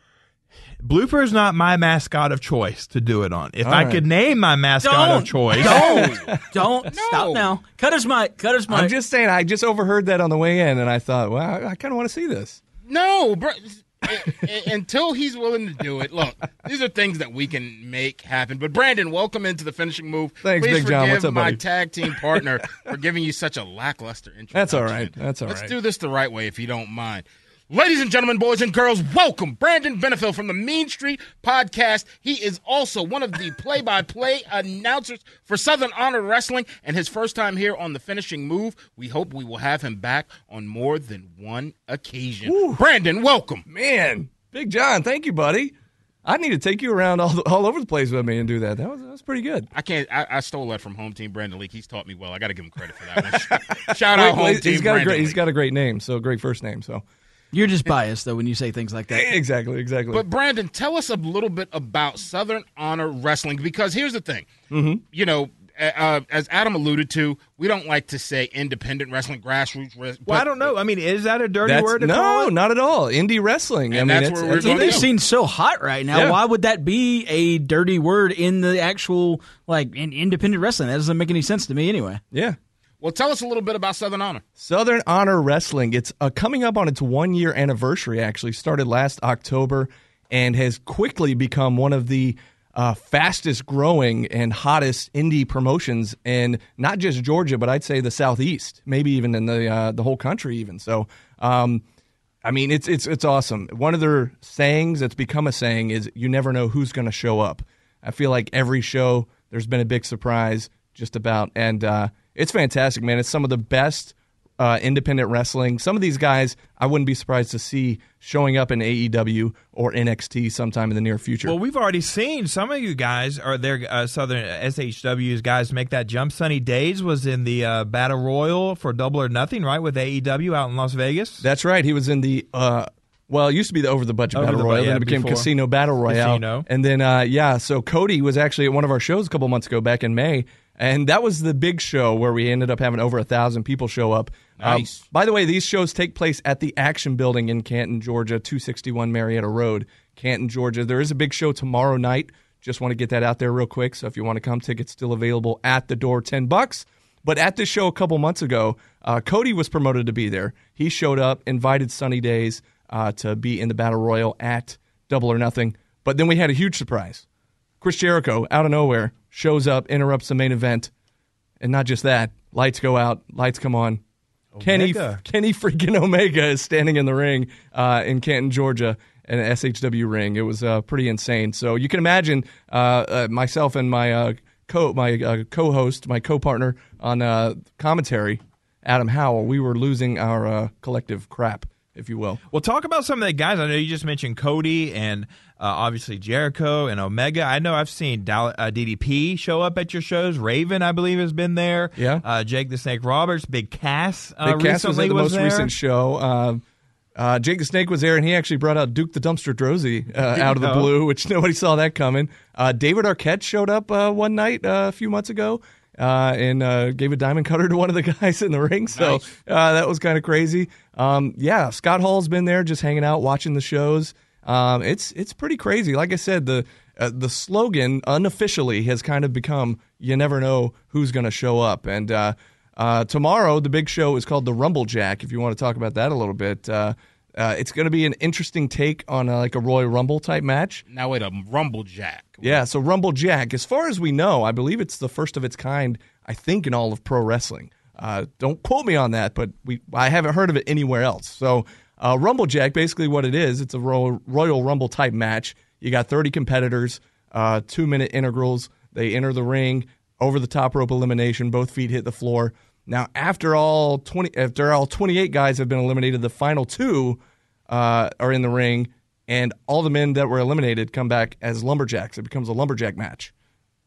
Blooper is not my mascot of choice to do it on. If I right. could name my mascot of choice, Don't, <laughs> don't stop now. Cut his mic. Cut his mic. I'm just saying. I just overheard that on the way in, and I thought, well, I, I kind of want to see this. No, bro. <laughs> Until he's willing to do it. Look, these are things that we can make happen. But Brandon, welcome into the finishing move. Thanks, Please Big John. forgive What's up, my buddy? tag team <laughs> partner for giving you such a lackluster introduction. That's all right. That's all Let's right. do this the right way, if you don't mind. Ladies and gentlemen, boys and girls, welcome Brandon Benefield from the Mean Street Podcast. He is also one of the play-by-play announcers for Southern Honor Wrestling, and his first time here on the Finishing Move. We hope we will have him back on more than one occasion. Brandon, welcome. Man, Big John, thank you, buddy. I need to take you around all, all over the place with me and do that. That was, that was pretty good. I can't. I, I stole that from Home Team Brandon Leak. He's taught me well. I got to give him credit for that. <laughs> Shout out Home he's Team got a Brandon great. He's Leak. got a great name, so great first name. So You're just biased though when you say things like that. <laughs> exactly, exactly. But Brandon, tell us a little bit about Southern Honor Wrestling because here's the thing. Mm-hmm. You know, uh, uh, as Adam alluded to, we don't like to say independent wrestling, grassroots wrestling. well, I don't know. I mean, is that a dirty that's word to no, call it? not at all. Indie wrestling. I And mean, that's it's, where we're it's going a to thing. go. Indie's seen so hot right now. Yeah. Why would that be a dirty word in the actual like in independent wrestling? That doesn't make any sense to me anyway. Yeah. Well, tell us a little bit about Southern Honor. Southern Honor Wrestling. It's uh, coming up on its one year anniversary, actually. Started last October and has quickly become one of the uh, fastest growing and hottest indie promotions in not just Georgia, but I'd say the Southeast, maybe even in the, uh, the whole country, even. So, um, I mean, it's, it's, it's awesome. One of their sayings that's become a saying is you never know who's going to show up. I feel like every show there's been a big surprise just about, and uh, it's fantastic, man. It's some of the best uh, independent wrestling. Some of these guys I wouldn't be surprised to see showing up in AEW or NXT sometime in the near future. Well, we've already seen some of you guys are there. Uh, Southern SHW's guys make that jump. Sunny Daze was in the uh, Battle Royal for Double or Nothing, right, with AEW out in Las Vegas. That's right. He was in the uh, well, it used to be the Over the Budget Over Battle the Royal, yeah, then it became before. Casino Battle Royale, Casino. and then uh, yeah. So Cody was actually at one of our shows a couple months ago, back in May, and that was the big show where we ended up having over a thousand people show up. Um, Nice. by the way, these shows take place at the Action Building in Canton, Georgia, two sixty one Marietta Road, Canton, Georgia. There is a big show tomorrow night. Just want to get that out there real quick. So if you want to come, tickets still available at the door, ten bucks. But at this show a couple months ago, uh, Cody was promoted to be there. He showed up, invited Sunny Daze uh, to be in the Battle Royal at Double or Nothing. But then we had a huge surprise. Chris Jericho, out of nowhere, shows up, interrupts the main event. And not just that, lights go out, lights come on. Kenny, Omega. <laughs> Kenny freaking Omega is standing in the ring uh, in Canton, Georgia, an SHW ring. It was uh, pretty insane. So you can imagine uh, uh, myself and my uh, co my uh, co-host, my co-partner on uh, commentary, Adam Howell. We were losing our uh, collective crap, if you will. Well, talk about some of the guys. I know you just mentioned Cody and uh, obviously Jericho and Omega. I know I've seen Dal- uh, DDP show up at your shows. Raven, I believe, has been there. Yeah. Uh, Jake the Snake Roberts, Big Cass. Uh, Big Cass was at the most there. recent show. Uh, uh, Jake the Snake was there, and he actually brought out Duke the Dumpster Droese uh, out of the blue, which <laughs> nobody saw that coming. Uh, David Arquette showed up uh, one night uh, a few months ago uh, and uh, gave a diamond cutter to one of the <laughs> guys in the ring. So uh, that was kind of crazy. Um, yeah, Scott Hall's been there just hanging out, watching the shows. Um, it's it's pretty crazy. Like I said, the uh, the slogan unofficially has kind of become "You never know who's going to show up." And uh, uh, tomorrow, the big show is called the Rumble Jack. If you want to talk about that a little bit, uh, uh, it's going to be an interesting take on like a Royal Rumble type match. Now wait a Rumble Jack. Yeah, so Rumble Jack, as far as we know, I believe it's the first of its kind. I think in all of pro wrestling. Uh, don't quote me on that, but we I haven't heard of it anywhere else. So uh, Rumble Jack, basically what it is, it's a Royal, Royal Rumble type match. You got 30 competitors, uh, two minute integrals. They enter the ring, over the top rope elimination. Both feet hit the floor. Now, after all 20, after all 28 guys have been eliminated, the final two uh, are in the ring, and all the men that were eliminated come back as lumberjacks. It becomes a lumberjack match,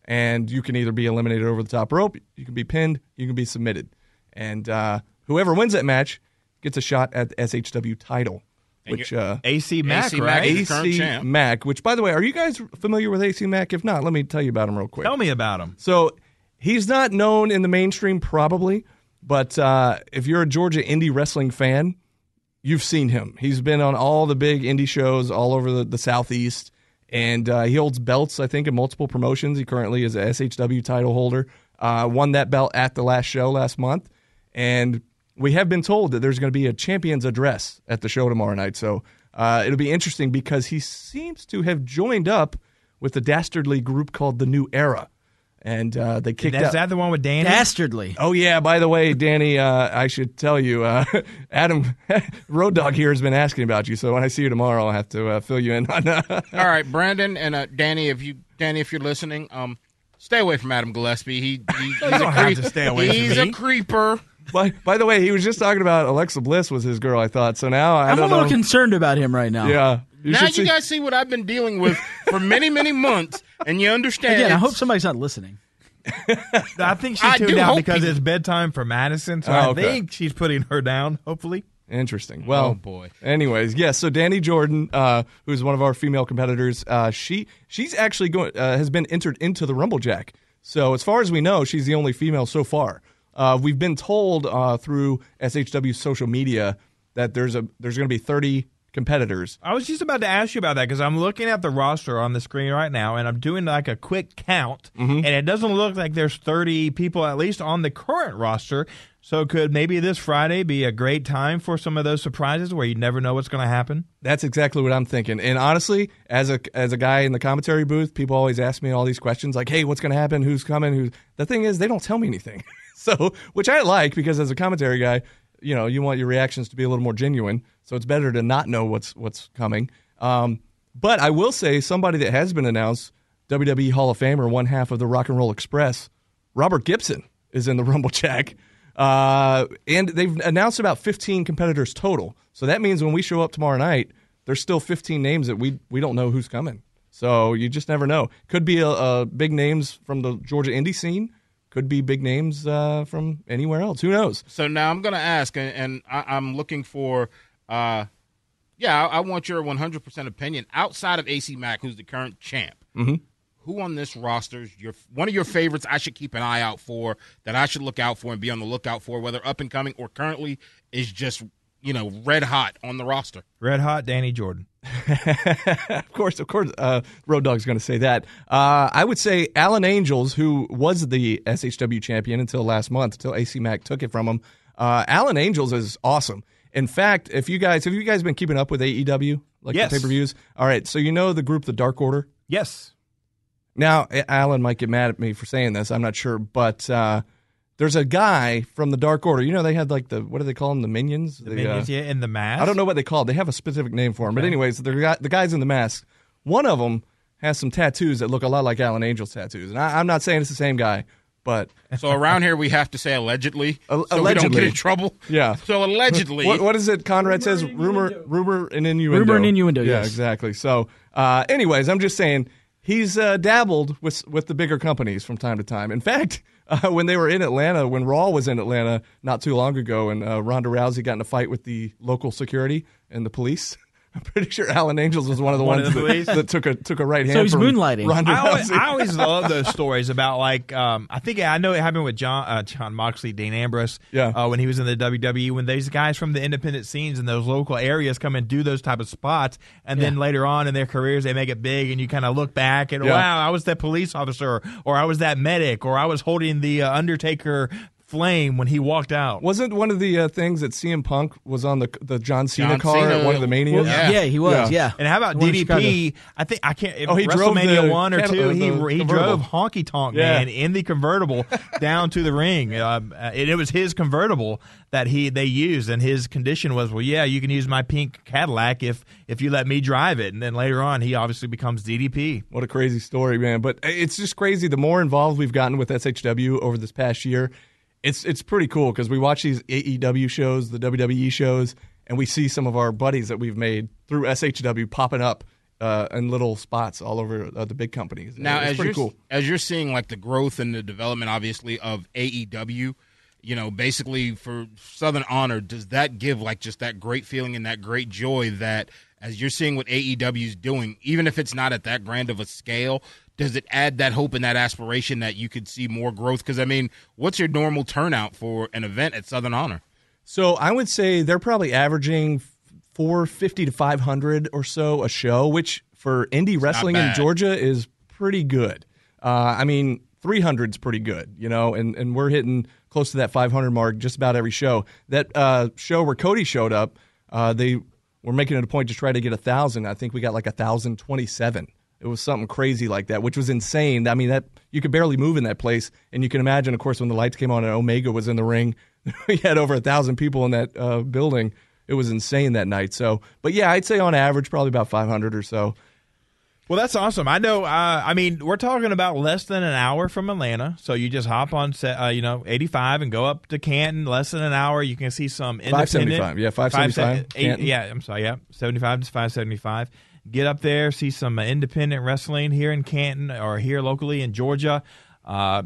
and you can either be eliminated over the top rope, you can be pinned, you can be submitted, and uh, whoever wins that match gets a shot at the SHW title. And Which uh, AC Mack, AC right? Mack is the current AC champ. Mack, which by the way, are you guys familiar with AC Mack? If not, let me tell you about him real quick. Tell me about him. So he's not known in the mainstream, probably, but uh, if you're a Georgia indie wrestling fan, you've seen him. He's been on all the big indie shows all over the, the southeast, and uh, he holds belts. I think in multiple promotions. He currently is a SHW title holder. Uh, won that belt at the last show last month, and we have been told that there's going to be a champions address at the show tomorrow night. So uh, it'll be interesting because he seems to have joined up with the dastardly group called the New Era. And uh, they kicked Is out. that the one with Danny? Dastardly. Oh yeah. By the way, Danny, uh, I should tell you, uh, <laughs> Adam <laughs> Road Dog here has been asking about you. So when I see you tomorrow, I'll have to uh, fill you in on. Uh, <laughs> All right, Brandon and uh, Danny, if you Danny, if you're listening, um, stay away from Adam Gillespie. He, he he's don't a have creep- to stay away from He's me. a creeper. by, by the way, he was just talking about Alexa Bliss was his girl. I thought so. Now I I'm a don't little know. concerned about him right now. yeah. You now you see- guys see what I've been dealing with for many, many months, and you understand. Again, I hope somebody's not listening. I think she I tuned out because people- it's bedtime for Madison, so Oh, I think she's putting her down. Hopefully, Interesting. Well, Oh, boy. Anyways, yes. so Danny Jordan, uh, who's one of our female competitors, uh, she she's actually going uh, has been entered into the Rumble Jack. So as far as we know, she's the only female so far. Uh, we've been told uh, through SHW social media that there's a there's going to be 30 competitors. I was just about to ask you about that because I'm looking at the roster on the screen right now, and I'm doing like a quick count, Mm-hmm. and it doesn't look like there's 30 people at least on the current roster. So could maybe this Friday be a great time for some of those surprises where you never know what's going to happen? That's exactly what I'm thinking. And honestly, as a as a guy in the commentary booth, people always ask me all these questions like, "Hey, what's going to happen? Who's coming? Who's?" The thing is, they don't tell me anything. <laughs> so, which I like because as a commentary guy, you know, you want your reactions to be a little more genuine. So it's better to not know what's what's coming. Um, but I will say, somebody that has been announced, WWE Hall of Famer, one half of the Rock and Roll Express, Robert Gibson is in the <laughs> Rumble Jack. Uh, and they've announced about 15 competitors total. So that means when we show up tomorrow night, there's still 15 names that we we don't know who's coming. So you just never know. Could be a, a big names from the Georgia indie scene. Could be big names uh, from anywhere else. Who knows? So now I'm going to ask, and, and I, I'm looking for, uh, yeah, I, I want your 100% opinion outside of AC Mack, who's the current champ. Mhm. Who on this roster is your one of your favorites? I should keep an eye out for that. I should look out for and be on the lookout for, whether up and coming or currently is just you know red hot on the roster. Red hot Danny Jordan. <laughs> of course, of course, uh, Road Dog's going to say that. Uh, I would say Alan Angels, who was the SHW champion until last month, until AC Mack took it from him. Uh, Alan Angels is awesome. In fact, if you guys have you guys been keeping up with AEW, like Yes. the pay per views? All right, so you know the group, the Dark Order. Yes. Now, Alan might get mad at me for saying this. I'm not sure, but uh, there's a guy from the Dark Order. You know, they had like the what do they call them? The minions. The minions, yeah, in the mask. I don't know what they call. it. They have a specific name for them. But anyways, the guy, the guys in the mask. One of them has some tattoos that look a lot like Alan Angel's tattoos, and I, I'm not saying it's the same guy, but <laughs> So around here we have to say allegedly, <laughs> Al- so we don't get allegedly. in trouble. yeah. <laughs> So allegedly, What, what is it? Conrad says rumor, rumor, and innuendo. Rumor and innuendo, Yeah, yes. exactly. So, uh, anyways, I'm just saying he's uh, dabbled with with the bigger companies from time to time. In fact, uh, <laughs> when they were in Atlanta, when Raw was in Atlanta not too long ago, and uh, Ronda Rousey got in a fight with the local security and the police. I'm pretty sure Alan Angels was one of the One of ones the that, that took a took a right hand. So he's from moonlighting. Ronda I always, I always <laughs> love those stories about like um, I think I know it happened with John uh, John Moxley, Dean Ambrose, Yeah. uh, when he was in the WWE. When these guys from the independent scenes in those local areas come and do those type of spots, and then later on in their careers they make it big, and you kind of look back and Yeah. wow, I was that police officer, or I was that medic, or I was holding the uh, Undertaker flame when he walked out. Wasn't one of the uh, things that CM Punk was on the the John Cena John car Cena- at one of the manias? Yeah. Yeah, he was. Yeah. Yeah. And how about one DDP? I think I can't. Oh, he drove WrestleMania the one or two. uh, he he drove honky tonk Yeah. man in the convertible <laughs> down to the ring. Uh, and it was his convertible that he they used, and his condition was, well, yeah, you can use my pink Cadillac if if you let me drive it. And then later on, he obviously becomes DDP. What a crazy story, man! But it's just crazy. The more involved we've gotten with SHW over this past year, it's it's pretty cool because we watch these AEW shows, the WWE shows, and we see some of our buddies that we've made through SHW popping up uh, in little spots all over uh, the big companies. Now, it's as pretty you're cool. as you're seeing like the growth and the development, obviously of AEW, you know, basically for Southern Honor, does that give like just that great feeling and that great joy that as you're seeing what AEW is doing, even if it's not at that grand of a scale, does it add that hope and that aspiration that you could see more growth? Because I mean, what's your normal turnout for an event at Southern Honor? So I would say they're probably averaging 450 to 500 or so a show, which for indie wrestling in. Georgia is pretty good. Uh, I mean, 300 is pretty good, you know, and, and we're hitting close to that 500 mark just about every show. That uh, show where Cody showed up, uh, they were making it a point to try to get a thousand. I think we got like a thousand twenty-seven. It was something crazy like that, which was insane. I mean, that you could barely move in that place, and you can imagine, of course, when the lights came on and Omega was in the ring, <laughs> we had over a thousand people in that uh, building. It was insane that night. So, but yeah, I'd say on average, probably about 500 or so. Well, that's awesome. I know. Uh, I mean, we're talking about less than an hour from Atlanta, so you just hop on, set, uh, you know, eighty five and go up to Canton. Less than an hour, you can see some independent. 575, yeah, 575, Five se- eight- Canton. yeah, I'm sorry. Yeah, seventy five to five seventy five. Get up there, see some independent wrestling here in Canton or here locally in Georgia. Uh,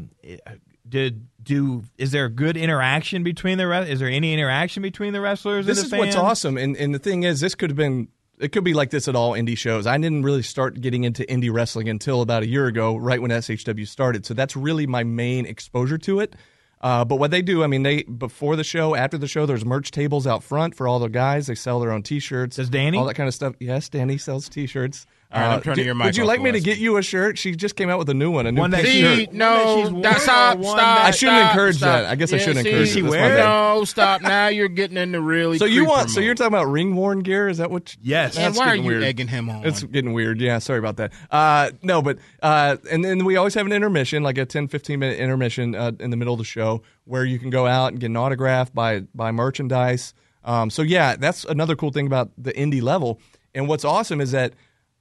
did do is there a good interaction between the is there any interaction between the wrestlers This and is the what's awesome, and and the thing is, this could have been. It could be like this at all indie shows. I didn't really start getting into indie wrestling until about a year ago, right when SHW started. So that's really my main exposure to it. Uh, but what they do, I mean, they before the show, after the show, there's merch tables out front for all the guys. They sell their own T-shirts. Does Danny? all that kind of stuff? Yes, Danny sells T-shirts. Uh, All right, I'm turning do- your mic Would you like me to get you a shirt? She just came out with a new one, a new One that she- shirt. See, One no, that she's stop, one stop. that- I shouldn't stop, encourage stop. that. I guess I shouldn't see, encourage it. She That's my wear it? No, stop. Now you're getting into really. So you creeper want? So you're talking about ring worn gear? Is that what? Yes. Man, That's why are getting you weird. egging him on? It's getting weird. Yeah, sorry about that. Uh, no, but uh, and then we always have an intermission, like a 10, 15 minute intermission uh, in the middle of the show, where you can go out and get an autograph, buy buy merchandise. Um, so yeah, that's another cool thing about the indie level. And what's awesome is that,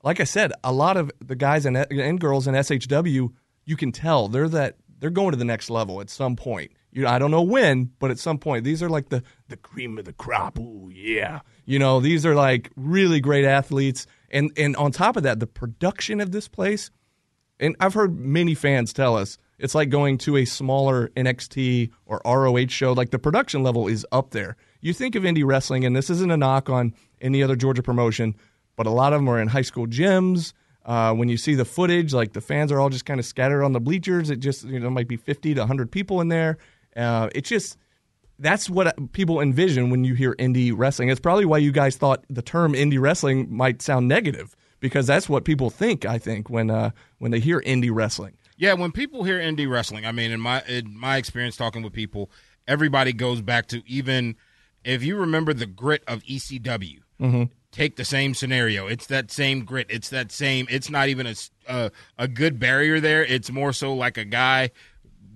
like I said, a lot of the guys and, and girls in SHW, you can tell they're that they're going to the next level at some point. You know, I don't know when, but at some point, these are like the the cream of the crop. Ooh, yeah. You know, these are like really great athletes, and and on top of that, the production of this place. And I've heard many fans tell us it's like going to a smaller NXT or ROH show. Like the production level is up there. You think of indie wrestling, and this isn't a knock on any other Georgia promotion, but a lot of them are in high school gyms. Uh, when you see the footage, like the fans are all just kind of scattered on the bleachers. It just you know might be fifty to hundred people in there. Uh, it's just that's what people envision when you hear indie wrestling. It's probably why you guys thought the term indie wrestling might sound negative because that's what people think. I think when uh, when they hear indie wrestling. Yeah, when people hear indie wrestling, I mean, in my in my experience talking with people, everybody goes back to even if you remember the grit of ECW. Take the same scenario. It's that same grit. It's that same. It's not even a a good barrier there. It's more so like a guy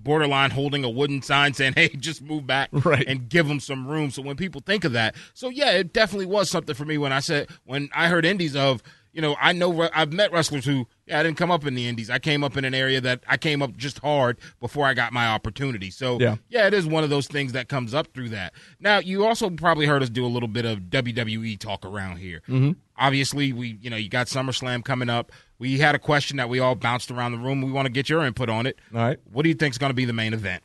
borderline holding a wooden sign saying, <laughs> "Hey, just move back <laughs> Right. and give them some room." So when people think of that, so yeah, it definitely was something for me when I said when I heard indies of you know I know I've met wrestlers who yeah I didn't come up in the indies. I came up in an area that I came up just hard before I got my opportunity. So Yeah. yeah, it is one of those things that comes up through that. Now you also probably heard us do a little bit of WWE talk around here. Mm-hmm. Obviously, we you know you got SummerSlam coming up. We had a question that we all bounced around the room. We want to get your input on it. All right. What do you think is going to be the main event?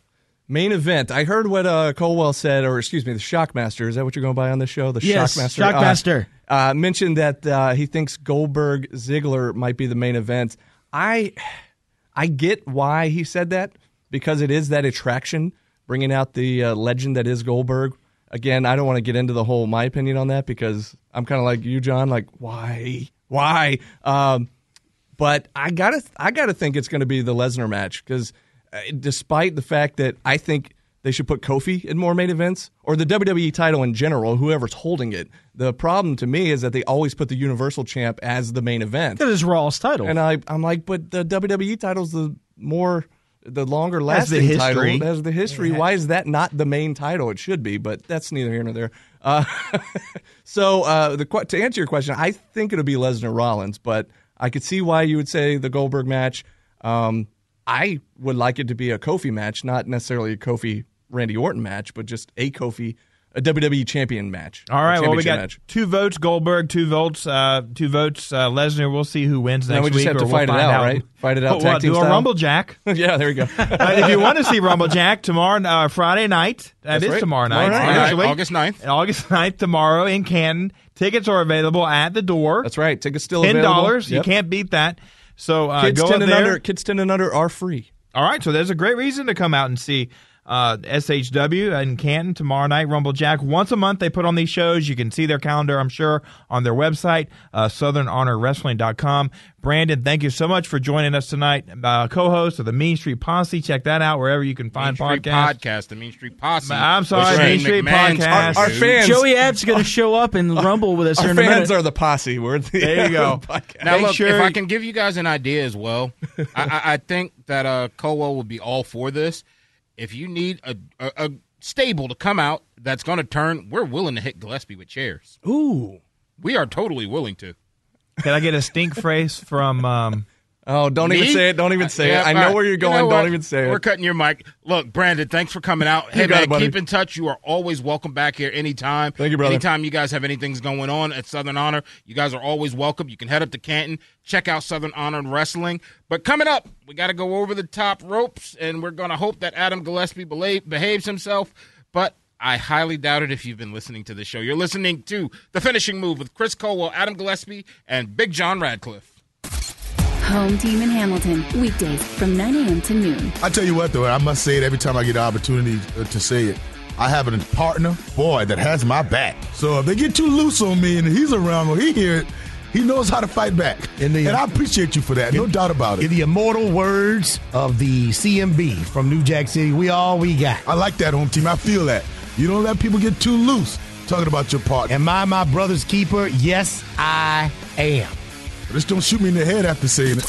Main event. I heard what uh, Culwell said, or excuse me, the Shockmaster. Is that what you're going by on this show? The Yes, Shockmaster. Shockmaster. Uh, uh, mentioned that uh, he thinks Goldberg Ziggler might be the main event. I, I get why he said that because it is that attraction, bringing out the uh, legend that is Goldberg. Again, I don't want to get into the whole my opinion on that because I'm kind of like you, John. Like, why, why? Um, but I gotta I gotta think it's going to be the Lesnar match because uh, despite the fact that I think they should put Kofi in more main events or the WWE title in general, whoever's holding it. The problem to me is that they always put the Universal Champ as the main event, That is Raw's title. and I I'm like, but the WWE title's the more the longer lasting history. title has the history. Why is that not the main title? It should be, but that's neither here nor there. Uh, <laughs> so uh, the to answer your question, I think it'll be Lesnar Rollins, but I could see why you would say the Goldberg match. Um, I would like it to be a Kofi match, not necessarily a Kofi Randy Orton match, but just a Kofi a WWE champion match. All right. Well, we got match. two votes Goldberg, two votes, uh, two votes uh, Lesnar. We'll see who wins Now next we just week. have to or we'll fight it find out, right? Fight it out tag well, team do a? Rumble Jack. <laughs> yeah, there we go. <laughs> Uh, if you want to see Rumble Jack tomorrow, uh, Friday night, that That's is right. tomorrow night, Tomorrow night. actually. August 9th. <laughs> August 9th, tomorrow in Canton. Tickets are available at the door. That's right. Tickets still Ten available. dollars. You Yep. can't beat that. So uh, Kids go ten up and there. under. Kids ten and under are free. All right, so there's a great reason to come out and see uh, SHW in Canton tomorrow night. Rumble Jack once a month. They put on these shows. You can see their calendar, I'm sure, on their website, uh, SouthernHonorWrestling.com. Brandon, thank you so much for joining us tonight. Uh, co-host of the Mean Street Posse. Check that out wherever you can find Mean Street podcasts. Podcast, the Mean Street Posse. I'm sorry, With Mean Shane Street McMahon's Podcast. Our, our dude. fans, Joey Abs going <laughs> to show up and rumble with us our here in a fans minute. are the posse. We're the, There you go. <laughs> podcast. Now, Make look, sure- if I can give you guys an idea as well, I, I, I think that uh, Culwell would be all for this. If you need a, a, a stable to come out that's going to turn, we're willing to hit Gillespie with chairs. Ooh. We are totally willing to. Can I get a stink phrase from? Um, Oh, don't Me? even say it. Don't even say Yeah, it. I know right. where you're You going. know don't even say it. We're cutting your mic. Look, Brandon, thanks for coming out. Hey, man, it, keep in touch. You are always welcome back here anytime. Thank you, brother. Anytime you guys have anything's going on at Southern Honor, you guys are always welcome. You can head up to Canton, check out Southern Honor and Wrestling. But coming up, we got to go over the top ropes, and we're going to hope that Adam Gillespie behaves himself. But I highly doubt it if you've been listening to this show. You're listening to The Finishing Move with Chris Culwell, Adam Gillespie, and Big John Radcliff. Home team in Hamilton, weekdays from 9 a.m. to noon. I tell you what, though, I must say it every time I get the opportunity uh, to say it. I have a partner, boy, that has my back. So if they get too loose on me and he's around or he hear it, he knows how to fight back. In the- and I appreciate you for that. No doubt about In it. the immortal words of the CMB from New Jack City, we all we got. I like that home team. I feel that. You don't let people get too loose talking about your partner. Am I my brother's keeper? Yes, I am. Just don't shoot me in the head after saying it.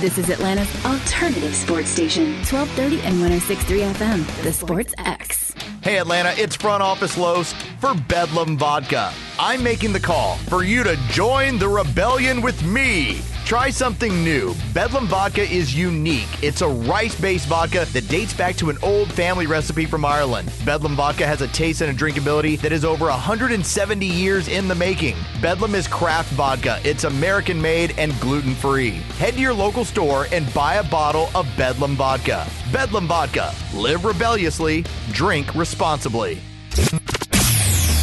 This is Atlanta's alternative sports station, 1230 and 1063 FM, The Sports X. Hey Atlanta, it's front office Los for Bedlam Vodka. I'm making the call for you to join the rebellion with me. Try something new. Bedlam Vodka is unique. It's a rice based vodka that dates back to an old family recipe from Ireland. Bedlam Vodka has a taste and a drinkability that is over 170 years in the making. Bedlam is craft vodka. It's American made and gluten free. Head to your local store and buy a bottle of Bedlam Vodka. Bedlam Vodka. Live rebelliously, drink responsibly.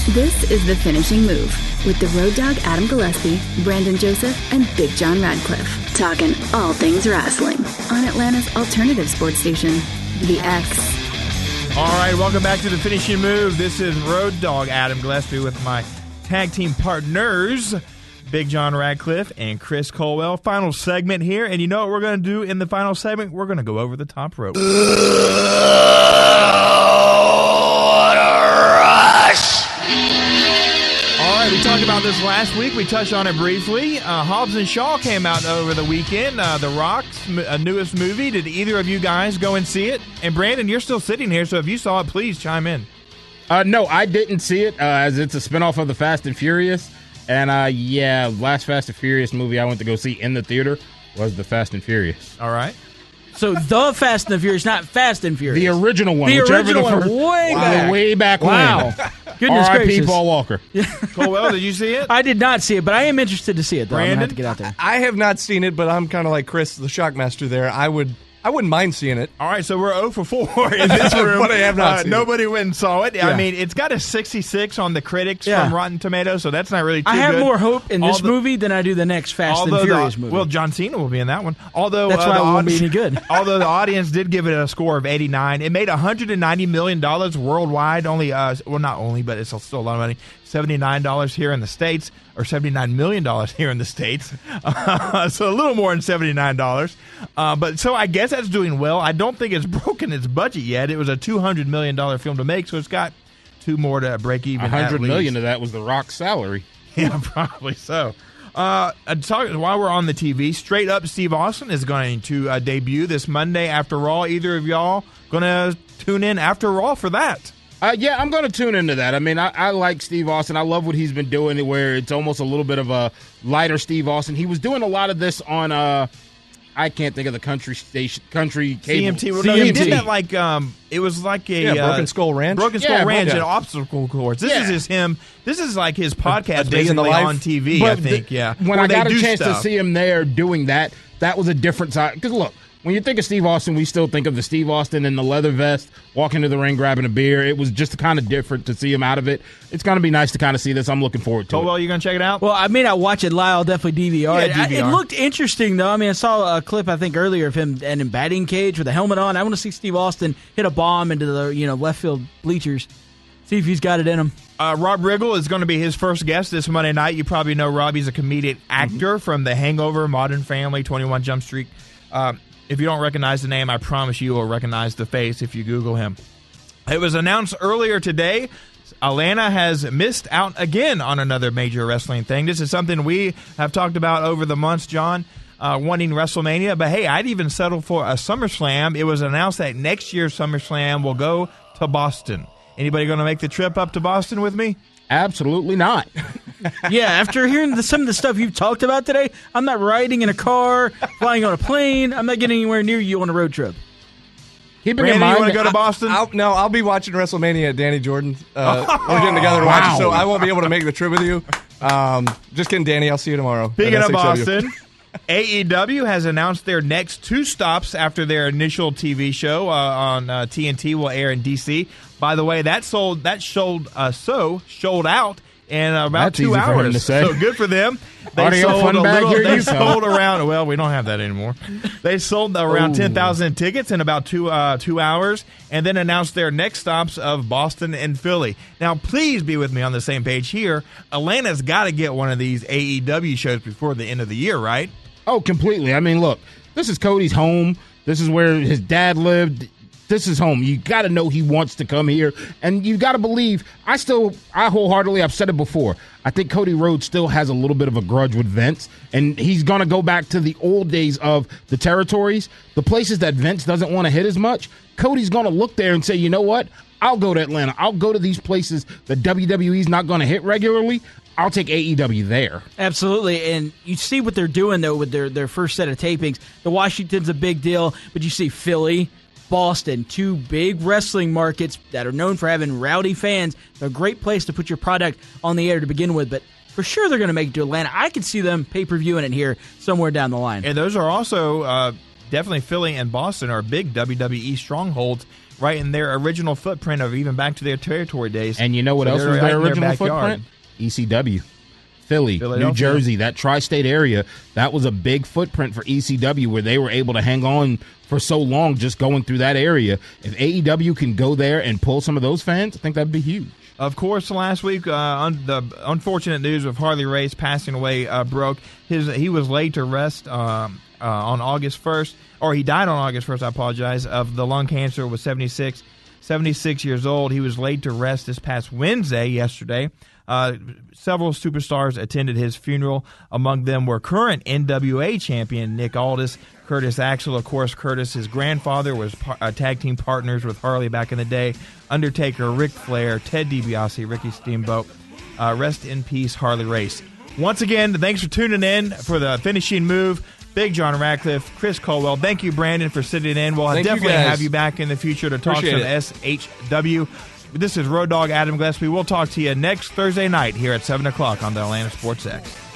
This is The Finishing Move with the Road Dog Adam Gillespie, Brandon Joseph, and Big John Radcliff. Talking all things wrestling on Atlanta's alternative sports station, The X. all right, welcome back to the finishing move. This is Road Dog Adam Gillespie with my tag team partners, Big John Radcliff and Chris Culwell. Final segment here, and you know what we're going to do in the final segment? We're going to go over the top rope. <laughs> this last week. We touched on it briefly. Uh, Hobbs and Shaw came out over the weekend. Uh, the Rock's m- uh, newest movie. Did either of you guys go and see it? And Brandon, you're still sitting here, so if you saw it, please chime in. Uh, no, I didn't see it uh, as it's a spinoff of the Fast and Furious. And uh, yeah, last Fast and Furious movie I went to go see in the theater was the Fast and Furious. All right. So the Fast and the Furious, not Fast and Furious. The original one, The original the one, first, way the back. way back Wow. when. Goodness R.I.P. gracious. Paul Walker. <laughs> Culwell, did you see it? I did not see it, but I am interested to see it. Though. I'm gonna have Brandon? to get out there. I have not seen it, but I'm kind of like Chris, the Shockmaster. There, I would, I wouldn't mind seeing it. All right, so we're 0 for 4 <laughs> in this <laughs> room. But I have not Uh, seen it. nobody went and saw it. I mean, it's got a 66 on the critics Yeah. from Rotten Tomatoes, so that's not really too I have good. more hope in this Although- movie than I do the next Fast and Furious the, movie. Well, John Cena will be in that one. Although That's uh, why the it won't be any good. <laughs> although the audience did give it a score of 89, it made 190 million dollars worldwide. Only, uh, well, not only, but it's still a lot of money. 79 dollars here in the states, or 79 million dollars <laughs> here in the states. Uh, so a little more than 79 dollars. Uh, but so I guess that's doing well. I don't think it's <laughs> broken its budget yet. It was a 200 million dollar film to make, so it's got two more to break even. A hundred at million least. of that was the Rock's salary. <laughs> Yeah, probably so. Uh, uh, talk, while we're on the TV, straight up, Steve Austin is going to uh, debut this Monday after Raw. Either of y'all going to tune in after Raw for that? Uh, yeah, I'm going to tune into that. I mean, I, I like Steve Austin. I love what he's been doing, where it's almost a little bit of a lighter Steve Austin. He was doing a lot of this on, uh, I can't think of the country station, country cable. CMT. Well, no, he did that like um, it was like a Yeah, Broken uh, Skull Ranch. Broken Skull Yeah, Ranch, Broken- and obstacle course. This Yeah. is his him. This is like his podcast, Day in the basically Life. on TV. I think. the- yeah, When Where I got a do chance to see him there doing that, that was a different side. Because look, when you think of Steve Austin, we still think of the Steve Austin in the leather vest, walking to the ring, grabbing a beer. It was just kind of different to see him out of it. It's going to be nice to kind of see this. I'm looking forward to Culwell, it. Well, you're going to check it out? Well, I may not watch it live. I'll definitely DVR it. Yeah, I- It looked interesting, though. I mean, I saw a clip, I think, earlier of him in a batting cage with a helmet on. I want to see Steve Austin hit a bomb into the you know left field bleachers. See if he's got it in him. Uh, Rob Riggle is going to be his first guest this Monday night. You probably know Rob. He's a comedic actor from The Hangover, Modern Family, 21 Jump Street. Um, if you don't recognize the name, I promise you will recognize the face if you Google him. It was announced earlier today. Atlanta has missed out again on another major wrestling thing. This is something we have talked about over the months, John, uh, wanting WrestleMania. But hey, I'd even settle for a SummerSlam. It was announced that next year's SummerSlam will go to Boston. Anybody going to make the trip up to Boston with me? Absolutely not. <laughs> yeah, after hearing the, some of the stuff you've talked about today, I'm not riding in a car, flying on a plane. I'm not getting anywhere near you on a road trip. Keeping Randy, in you want to go to Boston? I'll, no, I'll be watching WrestleMania at Danny Jordan. Uh, <laughs> we're getting together to watch it, so I won't be able to make the trip with you. Um, just kidding, Danny. I'll see you tomorrow. at Speaking of Boston, AEW <laughs> has announced their next two stops after their initial TV show uh, on uh, TNT will air in DC. By the way, that sold that sold uh, so sold out in about That's two easy for him hours. to say. So good for them. <laughs> They Audio sold a little, they sold around. Well, we don't have that anymore. They sold around Ooh. ten thousand tickets in about two uh, two hours, and then announced their next stops of Boston and Philly. Now, please be with me on the same page here. Atlanta's got to get one of these AEW shows before the end of the year, right? Oh, completely. I mean, look, this is Cody's home. This is where his dad lived. This is home. You got to know he wants to come here, and you got to believe. I still, I wholeheartedly, I've said it before. I think Cody Rhodes still has a little bit of a grudge with Vince, and he's gonna go back to the old days of the territories, the places that Vince doesn't want to hit as much. Cody's gonna look there and say, you know what? I'll go to Atlanta. I'll go to these places that WWE's not gonna hit regularly. I'll take AEW there. Absolutely, and you see what they're doing though with their their first set of tapings. The Washington's a big deal, but you see Philly, Boston, two big wrestling markets that are known for having rowdy fans. They're a great place to put your product on the air to begin with, but for sure they're going to make it to Atlanta. I could see them pay per viewing it here somewhere down the line. And those are also uh, definitely Philly and Boston are big WWE strongholds right in their original footprint of even back to their territory days. And you know what So else they're was their in original backyard. footprint? ECW. Philly, New Jersey, that tri state area, that was a big footprint for ECW where they were able to hang on for so long just going through that area. If AEW can go there and pull some of those fans, I think that'd be huge. Of course, last week, uh, un- the unfortunate news of Harley Race passing away uh, broke. His he was laid to rest um, uh, on August first, or he died on August first. I apologize of the lung cancer. Was 76, 76 years old. He was laid to rest this past Wednesday, yesterday. Uh, several superstars attended his funeral. Among them were current NWA champion Nick Aldis, Curtis Axel. Of course, Curtis, his grandfather, was par- uh, tag team partners with Harley back in the day. Undertaker, Ric Flair, Ted DiBiase, Ricky Steamboat. Uh, rest in peace, Harley Race. Once again, thanks for tuning in for the finishing move. Big John Radcliff, Chris Culwell. Thank you, Brandon, for sitting in. We'll Thank definitely guys. have you back in the future to talk Appreciate some it. SHW. This is Road Dog Adam Gillespie. We'll talk to you next Thursday night here at 7 o'clock on the Atlanta Sports X.